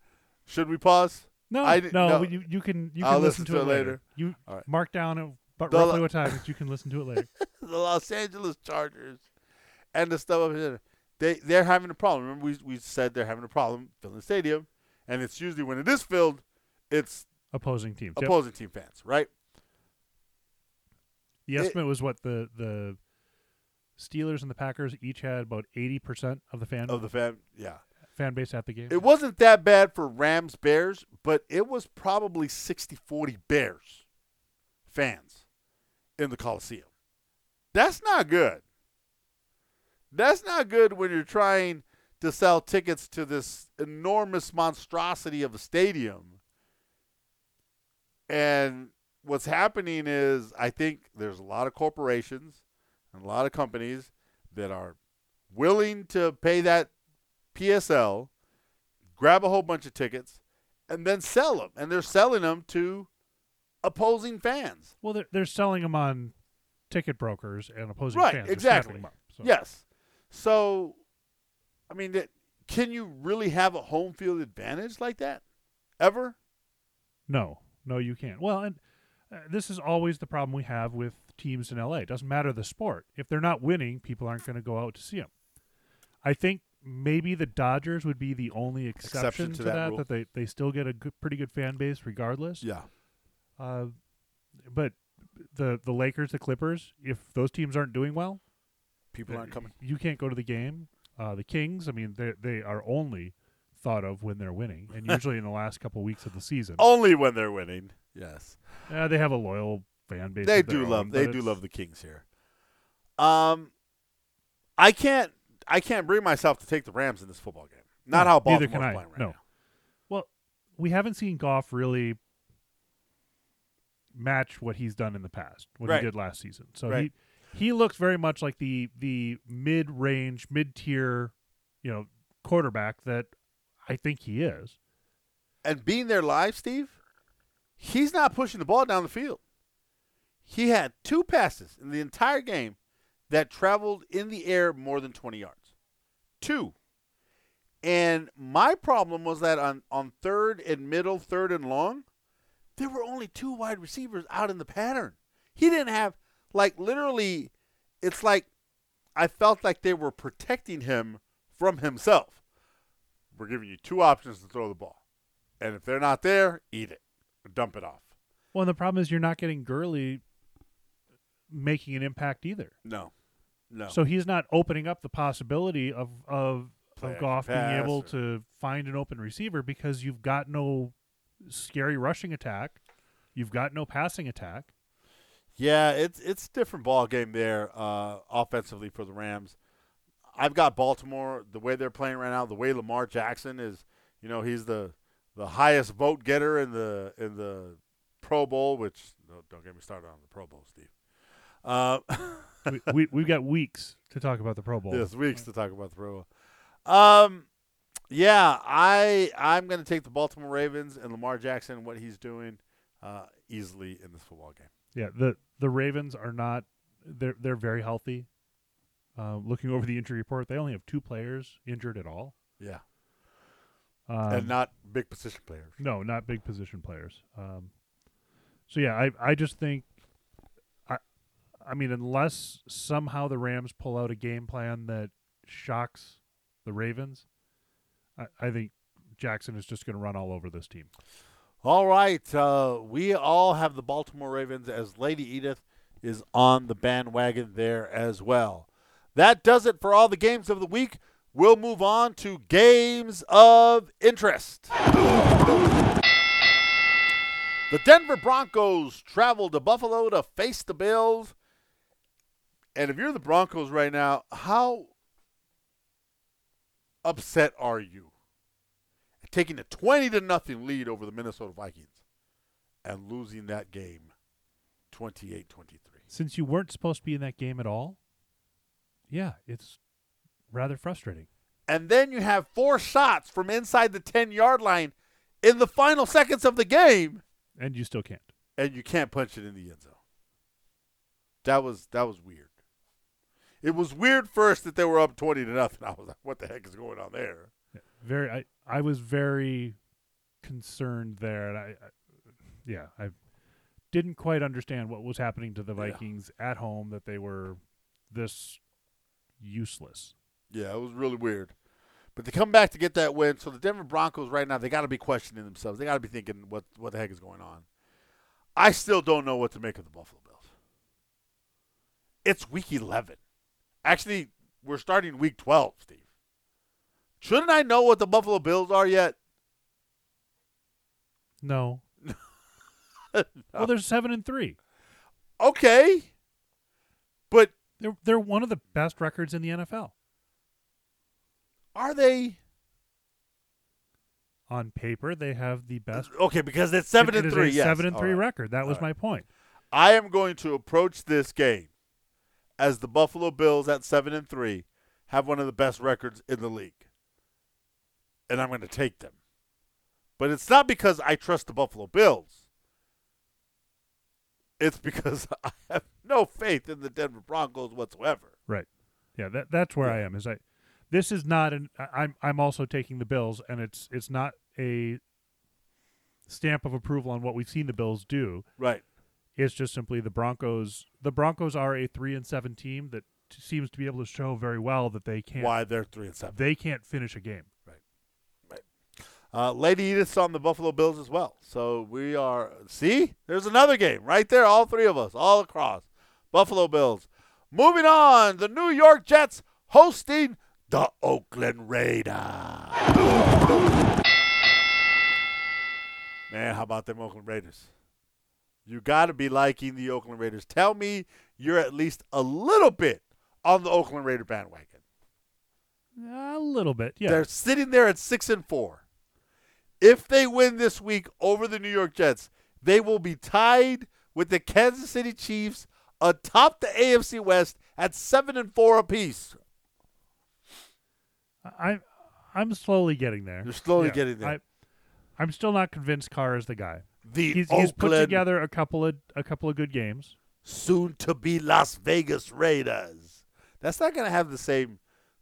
Should we pause? no, I no, no. You, you can you I'll can listen, listen to, to it it later. later. You right. mark down at but The- roughly what time that you can listen to it later. the Los Angeles Chargers and the stuff up here, they they're having a problem. Remember, we we said they're having a problem filling the stadium, and it's usually when it is filled, it's Opposing teams. Yep. opposing team fans, right? The it- was what the the Steelers and the Packers each had about eighty percent of the fan Of the fan, yeah. fan base at the game. It wasn't that bad for Rams Bears, but it was probably 60-40 Bears fans in the Coliseum. That's not good. That's not good when you're trying to sell tickets to this enormous monstrosity of a stadium. And what's happening is I think there's a lot of corporations and a lot of companies that are willing to pay that PSL, grab a whole bunch of tickets, and then sell them. And they're selling them to opposing fans. well, they're, they're selling them on ticket brokers and opposing Right, fans. are exactly. up, so. Yes. So, I mean, that, can you really have a home field advantage like that? Ever? No, no, you can't. Well, and uh, this is always the problem we have with teams in LA. It doesn't matter the sport. If they're not winning, people aren't going to go out to see them. I think maybe the Dodgers would be the only exception, Exception to to, that that, that they, they still get a good, pretty good fan base regardless. Yeah. Uh, but the the Lakers, the Clippers, if those teams aren't doing well, People aren't coming. you can't go to the game. Uh, the Kings, I mean, they they are only thought of when they're winning, and usually in the last couple weeks of the season. Only when they're winning. Yes. Uh, they have a loyal fan base. They do love they do love the Kings here. Um I can't I can't bring myself to take the Rams in this football game. Not No, how Baltimore's can I. playing right No. now. Well, we haven't seen Goff really match what he's done in the past, what Right. he did last season. So Right. he he looks very much like the the mid range, mid tier, you know, quarterback that I think he is. And being there live, Steve, he's not pushing the ball down the field. He had two passes in the entire game that traveled in the air more than 20 yards. Two. And my problem was that on, on third and middle, third and long, there were only two wide receivers out in the pattern. He didn't have, like, literally, it's like I felt like they were protecting him from himself. We're giving you two options to throw the ball. And if they're not there, eat it. Dump it off. Well, the problem is you're not getting Gurley making an impact either. No. No. So he's not opening up the possibility of of play of Goff being able or- to find an open receiver because you've got no scary rushing attack, you've got no passing attack. Yeah, it's it's a different ball game there uh, offensively for the Rams. I've got Baltimore the way they're playing right now. The way Lamar Jackson is, you know, he's the the highest vote getter in the in the Pro Bowl. Which no, don't get me started on the Pro Bowl, Steve. Uh, we, we we've got weeks to talk about the Pro Bowl. Yes, weeks to talk about the Pro Bowl. Um, yeah, I I'm going to take the Baltimore Ravens and Lamar Jackson and what he's doing uh, easily in this football game. Yeah, the the Ravens are not they're they're very healthy. Uh, looking over the injury report, they only have two players injured at all. Yeah, Um, and not big position players. no, not big position players. Um, so yeah, I I just think I mean unless somehow the Rams pull out a game plan that shocks the Ravens, I, I think Jackson is just going to run all over this team. All right, uh, we all have the Baltimore Ravens as Lady Edith is on the bandwagon there as well. That does it for all the games of the week. We'll move on to games of interest. The Denver Broncos travel to Buffalo to face the Bills. And if you're the Broncos right now, how upset are you? Taking a 20 to nothing lead over the Minnesota Vikings and losing that game 28-23. Since you weren't supposed to be in that game at all, yeah, it's rather frustrating. And then you have four shots from inside the 10-yard line in the final seconds of the game And you still can't. and you can't punch it in the end zone. That was that was weird. It was weird first that they were up 20 to nothing. I was like, what the heck is going on there? Yeah, very I, I was very concerned there and I, I yeah i didn't quite understand what was happening to the Yeah. vikings at home that they were this useless Yeah, it was really weird. But they come back to get that win. So the Denver Broncos right now, they got to be questioning themselves. They got to be thinking, what what the heck is going on? I still don't know what to make of the Buffalo Bills. It's week 11. Actually, we're starting week 12, Steve. Shouldn't I know what the Buffalo Bills are yet? no well they're seven and three Okay. But they're they're one of the best records in the nfl are they on paper they have the best uh, Okay, because it's 7 it and 3, a yes. seven and All three right. record that was All my point I am going to approach this game as the Buffalo Bills at seven and three have one of the best records in the league, and I'm going to take them. But it's not because I trust the Buffalo Bills. It's because I have no faith in the Denver Broncos whatsoever. right yeah that that's where Yeah. i am is i this is not an i'm i'm also taking the bills and it's it's not a stamp of approval on what we've seen the bills do Right. It's just simply the Broncos. The Broncos are a three and seven team that t- seems to be able to show very well that they can't. Why they're three and seven. They can't finish a game. Right, Uh, Lady Edith's on the Buffalo Bills as well. So we are. See, there's another game right there. All three of us, all across. Buffalo Bills. Moving on, the New York Jets hosting the Oakland Raiders. Man, how about them Oakland Raiders? You got to be liking the Oakland Raiders. Tell me you're at least a little bit on the Oakland Raider bandwagon. A little bit, yeah. They're sitting there at six and four. If they win this week over the New York Jets, they will be tied with the Kansas City Chiefs atop the AFC West at seven and four apiece. I, I'm slowly getting there. You're slowly Yeah, getting there. I, I'm still not convinced Carr is the guy. The He's, he's put together a couple of a couple of good games. soon to be Las Vegas Raiders. That's not going to have the same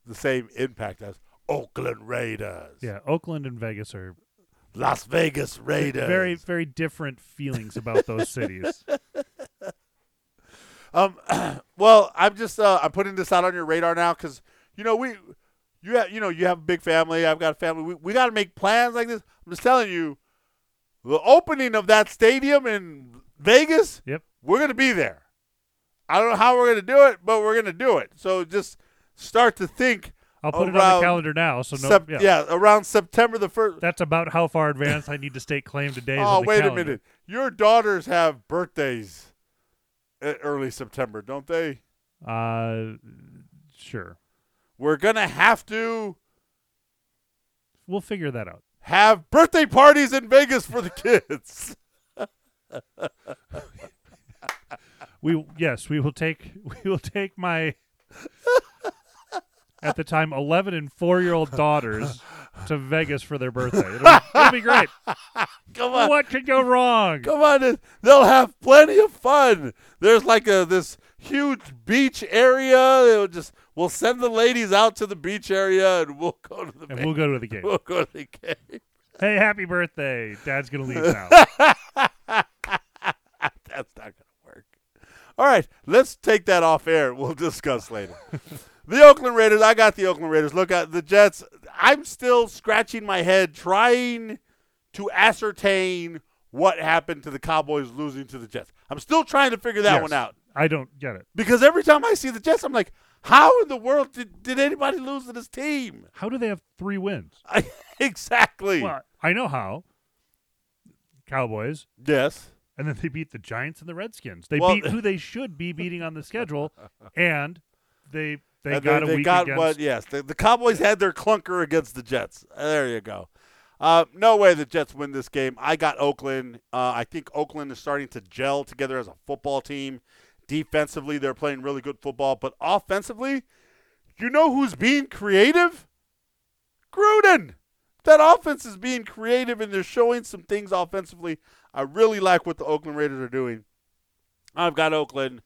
the same impact as Oakland Raiders. Yeah, Oakland and Vegas are Las Vegas Raiders. very very different feelings about those cities. Um, well, I'm just uh, I'm putting this out on your radar now because you know we, you have you know you have a big family. I've got a family. We we got to make plans like this. I'm just telling you, the opening of that stadium in Vegas. Yep. we're gonna be there. I don't know how we're gonna do it, but we're gonna do it. So just start to think I'll put it on the calendar now. So no, Sep- yeah. yeah. around September the first. That's about how far advanced I need to stake claim to days. Oh, wait a minute. Your daughters have birthdays early September, don't they? Uh, sure. We're gonna have to We'll figure that out. Have birthday parties in Vegas for the kids. We yes, we will take we will take my at the time eleven and four year old daughters to Vegas for their birthday. It'll be, it'll be great. Come on. What could go wrong? Come on, they'll have plenty of fun. There's like a this huge beach area. They'll just we'll send the ladies out to the beach area and we'll go to the And ba- we'll go to the game. we'll go to the game. Hey, happy birthday! Dad's gonna leave now. That's not gonna work. All right, let's take that off air. We'll discuss later. the Oakland Raiders. I got the Oakland Raiders. Look at the Jets. I'm still scratching my head trying to ascertain what happened to the Cowboys losing to the Jets. I'm still trying to figure that Yes. one out. I don't get it. Because every time I see the Jets, I'm like, how in the world did, did anybody lose to this team? How do they have three wins? I, exactly. Well, I know how. Cowboys, Yes. and then they beat the Giants and the Redskins. They Well- beat who they should be beating on the schedule, and they they And got a they week got against. what? Yes, the, the Cowboys had their clunker against the Jets. There you go. Uh, no way the Jets win this game. I got Oakland. Uh, I think Oakland is starting to gel together as a football team. Defensively, they're playing really good football, but offensively, you know who's being creative? Gruden. That offense is being creative, and they're showing some things offensively. I really like what the Oakland Raiders are doing. I've got Oakland.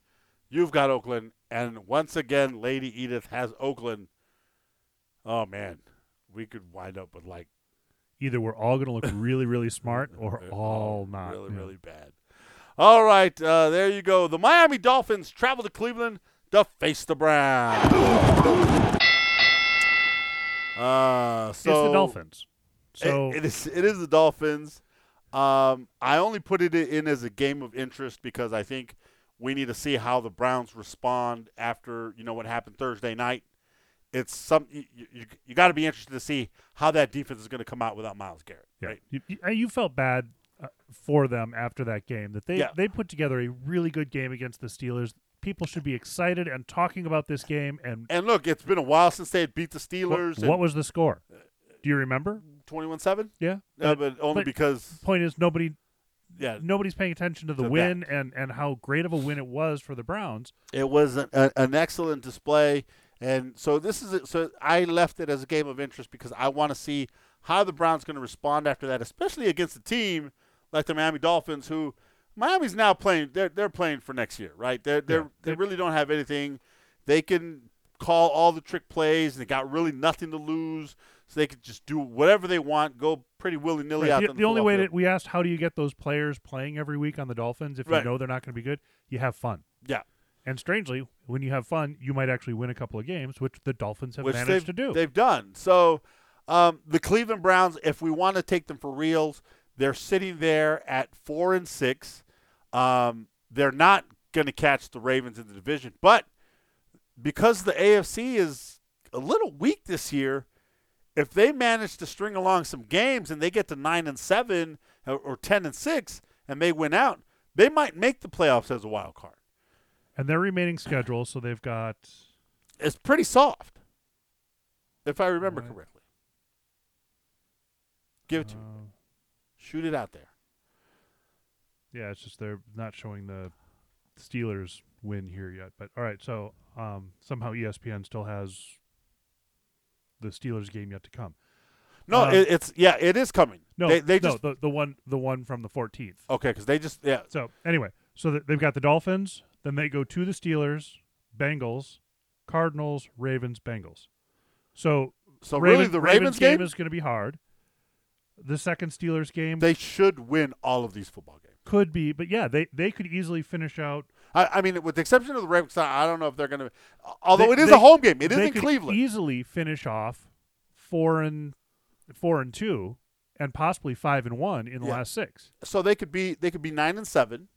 You've got Oakland. And once again, Lady Edith has Oakland. Oh, man. We could wind up with like Either we're all going to look really, really smart, or all not. really, Yeah. really bad. All right. Uh, there you go. The Miami Dolphins travel to Cleveland to face the Browns. Uh, so it's the Dolphins. It- So it is it is the Dolphins. Um, I only put it in as a game of interest because I think we need to see how the Browns respond after you know what happened Thursday night. It's some you, you, you got to be interested to see how that defense is going to come out without Myles Garrett. yeah, Right? you, you- felt bad Uh, for them after that game that they Yeah. they put together a really good game against the Steelers. People should be excited and talking about this game. And And look, it's been a while since they had beat the Steelers. what was the score? Do you remember? twenty-one seven? Yeah, Yeah, but but only but- because point is nobody yeah, nobody's paying attention to the To win and and how great of a win it was for the Browns. It was an, a, an excellent display, and so this is it. So I left it as a game of interest because I want to see how the Browns going to respond after that, especially against a team like the Miami Dolphins, who Miami's now playing. They're they're playing for next year, right? They're they're Yeah. they really don't have anything. They can call all the trick plays. And they got really nothing to lose, so they could just do whatever they want, go pretty willy nilly Right. out. The, the only way field. that we asked how do you get those players playing every week on the Dolphins if Right. you know they're not going to be good, you have fun. yeah. And strangely, when you have fun, you might actually win a couple of games, which the Dolphins have which managed to do. They've done. So um, the Cleveland Browns, if we want to take them for reals, they're sitting there at four and six. Um, they're not going to catch the Ravens in the division, but because the AFC is a little weak this year, if they manage to string along some games and they get to nine and seven or, ten and six and they win out, they might make the playoffs as a wild card. and their remaining schedule, so they've got It's pretty soft, if I remember Right. correctly. Give it to me. Shoot it out there. yeah, it's just they're not showing the Steelers win here yet. But all right, so um, somehow ESPN still has the Steelers game yet to come. No, Um, it, it's yeah, it is coming. No, they, they no, just the the one the one from the 14th. okay because they just yeah So anyway, so th- they've got the Dolphins, then they go to the Steelers, Bengals, Cardinals, Ravens, Bengals. So So Raven- really, the Ravens, game, is going to be hard. The second Steelers game they should win all of these football games. could be, but yeah, they they could easily finish out. I, I mean, with the exception of the Ravens, I don't know if they're going to. Although They- it is they- a home game, it is they in could Cleveland. Easily finish off four and four and two, and possibly five and one in the Yeah. last six, so they could be they could be nine and seven,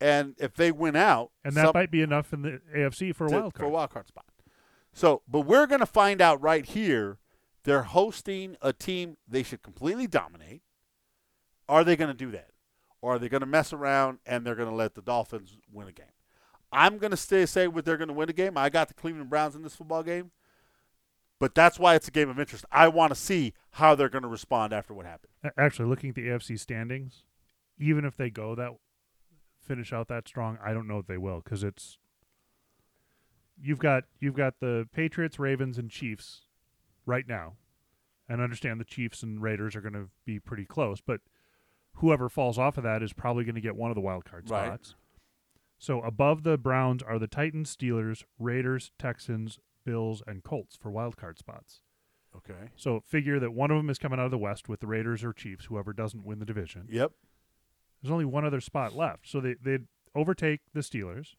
and if they win out, and that some- might be enough in the AFC for a to- wild for a wild card spot. So, but we're going to find out right here. They're hosting a team they should completely dominate. Are they going to do that? Or are they going to mess around and they're going to let the Dolphins win a game? I'm going to stay say what they're going to win a game. I got the Cleveland Browns in this football game. But that's why it's a game of interest. I want to see how they're going to respond after what happened. Actually, looking at the AFC standings, even if they go that finish out that strong, I don't know if they will because it's you've got you've got the Patriots, Ravens, and Chiefs right now, and understand the Chiefs and Raiders are going to be pretty close, but whoever falls off of that is probably going to get one of the wild card Right. spots. So above the Browns are the Titans, Steelers, Raiders, Texans, Bills, and Colts for wild card spots. Okay. So figure that one of them is coming out of the West with the Raiders or Chiefs, whoever doesn't win the division. Yep. There's only one other spot left, so they they'd overtake the Steelers.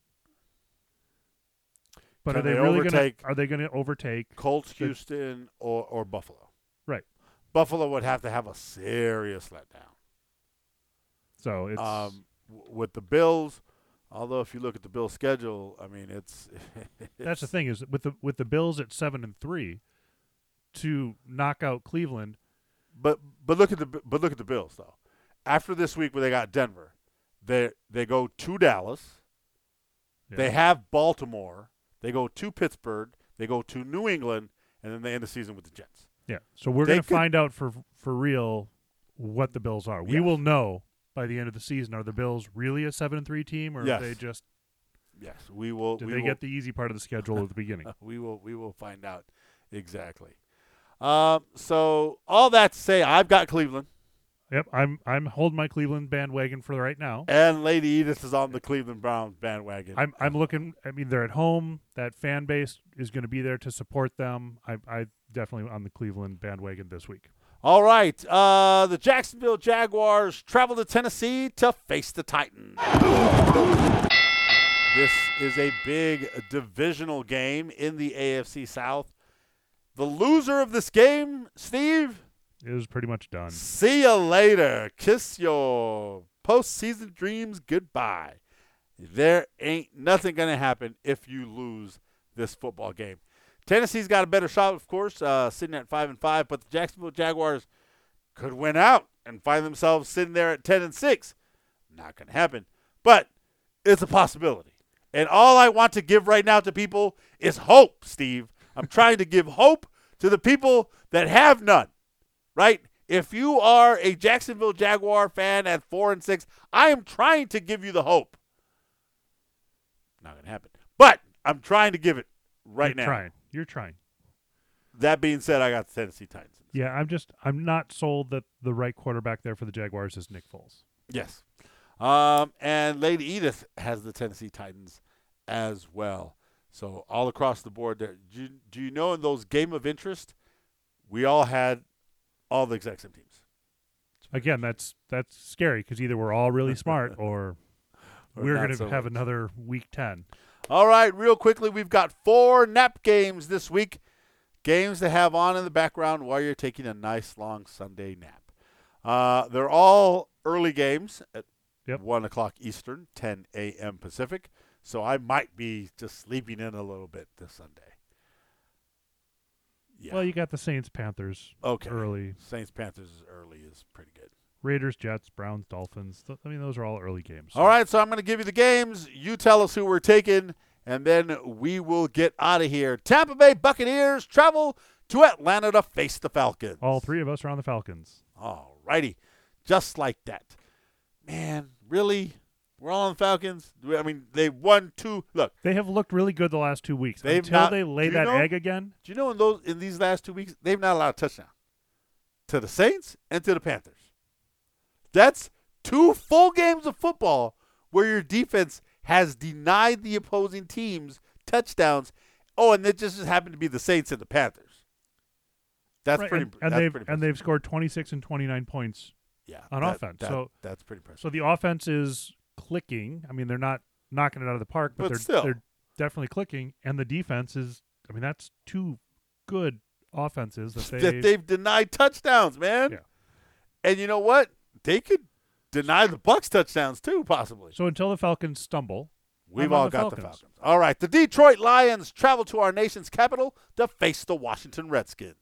But Can are they, they really going to are they going to overtake? Colts, The- Houston, or, or Buffalo. Right. Buffalo would have to have a serious letdown. So it's um, w- with the Bills. Although if you look at the Bills' schedule, I mean it's, that's the thing is with the with the Bills at seven and three, to knock out Cleveland. But but look at the but look at the Bills though. After this week where they got Denver, they they go to Dallas. They have Baltimore. They go to Pittsburgh. They go to New England, and then they end the season with the Jets. Yeah, so we're going to find out for for real what the Bills are. We Yes. will know by the end of the season. Are the Bills really a seven and three team, or Yes. are they just Yes, we will. did we they will, get the easy part of the schedule at the beginning? we will we will find out exactly. Um, so all that to say, I've got Cleveland, Yep, I'm I'm holding my Cleveland bandwagon for right now. and Lady Edith is on the Cleveland Browns bandwagon. I'm I'm looking. I mean, they're at home. That fan base is going to be there to support them. I I definitely on the Cleveland bandwagon this week. All right, uh, the Jacksonville Jaguars travel to Tennessee to face the Titans. This is a big divisional game in the AFC South. The loser of this game, Steve, It was pretty much done. See you later. Kiss your postseason dreams goodbye. There ain't nothing going to happen if you lose this football game. Tennessee's got a better shot, of course, uh, sitting at five and five, but the Jacksonville Jaguars could win out and find themselves sitting there at ten and six. Not going to happen, but it's a possibility. And all I want to give right now to people is hope, Steve. I'm trying to give hope to the people that have none right? If you are a Jacksonville Jaguar fan at four and six, I am trying to give you the hope. Not gonna happen, but I'm trying to give it right now. You're now. trying. You're trying. That being said, I got the Tennessee Titans. Yeah, I'm just I'm not sold that the right quarterback there for the Jaguars is Nick Foles. Yes, um, and Lady Edith has the Tennessee Titans as well. So all across the board, there. Do you, do you know in those game of interest, we all had all the exact same teams. Again, that's that's scary because either we're all really smart or, Or we're going to so have much. another week ten. All right, real quickly, we've got four nap games this week. Games to have on in the background while you're taking a nice long Sunday nap. Uh, they're all early games at Yep. 1 o'clock Eastern, 10 a.m. Pacific. So I might be just sleeping in a little bit this Sunday. Yeah. Well, you got the Saints, Panthers okay. early, Saints Panthers early is pretty good. Raiders, Jets, Browns, Dolphins. Th- I mean, those are all early games. All right, so I'm going to give you the games. You tell us who we're taking, and then we will get out of here. Tampa Bay Buccaneers travel to Atlanta to face the Falcons. All three of us are on the Falcons. All righty, just like that. Man, really? We're all on Falcons. I mean, they won two. Look, They have looked really good the last two weeks. They've Until not- they lay that know- egg again. do you know in those in these last two weeks they've not allowed a touchdown to the Saints and to the Panthers. That's two full games of football where your defense has denied the opposing teams touchdowns. Oh, and it just happened to be the Saints and the Panthers. That's Right, pretty. and, and that's they've pretty and they've scored 26 and 29 points. yeah on that- offense, that- so- that's pretty impressive. So the offense is clicking. I mean, they're not knocking it out of the park, but, But they're still. they're definitely clicking. And the defense is. I mean, that's two good offenses that they. that they've denied touchdowns, man. Yeah. And you know what? They could deny the Bucks touchdowns too, possibly. so until the Falcons stumble, We've all the got the Falcons. Falcons. All right. The Detroit Lions travel to our nation's capital to face the Washington Redskins.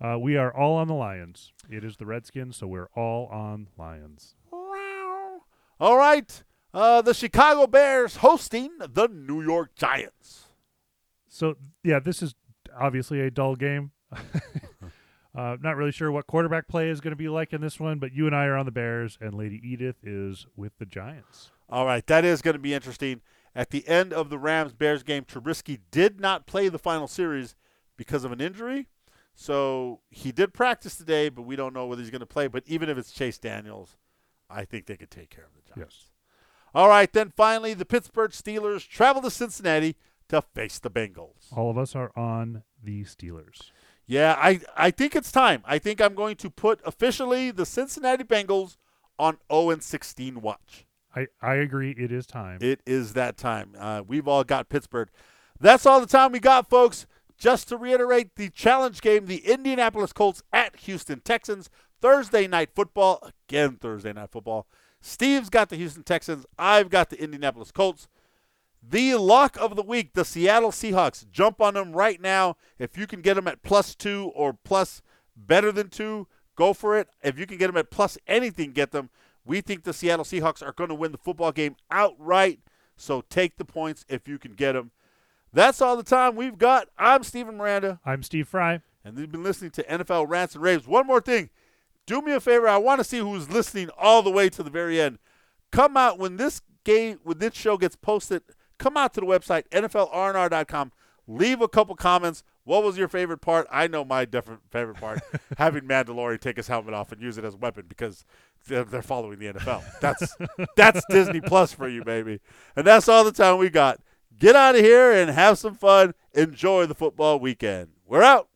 Uh, we are all on the Lions. It is the Redskins, so we're all on Lions. All right. Uh, the Chicago Bears hosting the New York Giants. So yeah, this is obviously a dull game. uh, not really sure what quarterback play is going to be like in this one, but you and I are on the Bears, and Lady Edith is with the Giants. All right, that is going to be interesting. At the end of the Rams Bears game, Trubisky did not play the final series because of an injury. So he did practice today, but we don't know whether he's going to play. But even if it's Chase Daniels, I think they could take care of Giants. Yes. All right, then finally, the Pittsburgh Steelers travel to Cincinnati to face the Bengals. All of us are on the Steelers. Yeah, I, I think it's time. I think I'm going to put officially the Cincinnati Bengals on 0 16 watch. I, I agree. It is time. It is that time. Uh, we've all got Pittsburgh. That's all the time we got, folks. Just to reiterate, the challenge game, the Indianapolis Colts at Houston Texans, Thursday night football. Again, Thursday night football. Steve's got the Houston Texans. I've got the Indianapolis Colts. The lock of the week, the Seattle Seahawks. Jump on them right now. If you can get them at plus two or plus better than two, go for it. If you can get them at plus anything, get them. We think the Seattle Seahawks are going to win the football game outright. So take the points if you can get them. That's all the time we've got. I'm Stephen Miranda, I'm Steve Fry. and you've been listening to NFL Rants and Raves. One more thing. Do me a favor. I want to see who's listening all the way to the very end. Come out when this game, when this show gets posted, come out to the website, NFLRNR.com. Leave a couple comments. What was your favorite part? I know my different favorite part. having Mandalorian take his helmet off and use it as a weapon because they're, they're following the NFL. That's that's Disney Plus for you, baby. And that's all the time we got. Get out of here and have some fun. Enjoy the football weekend. We're out.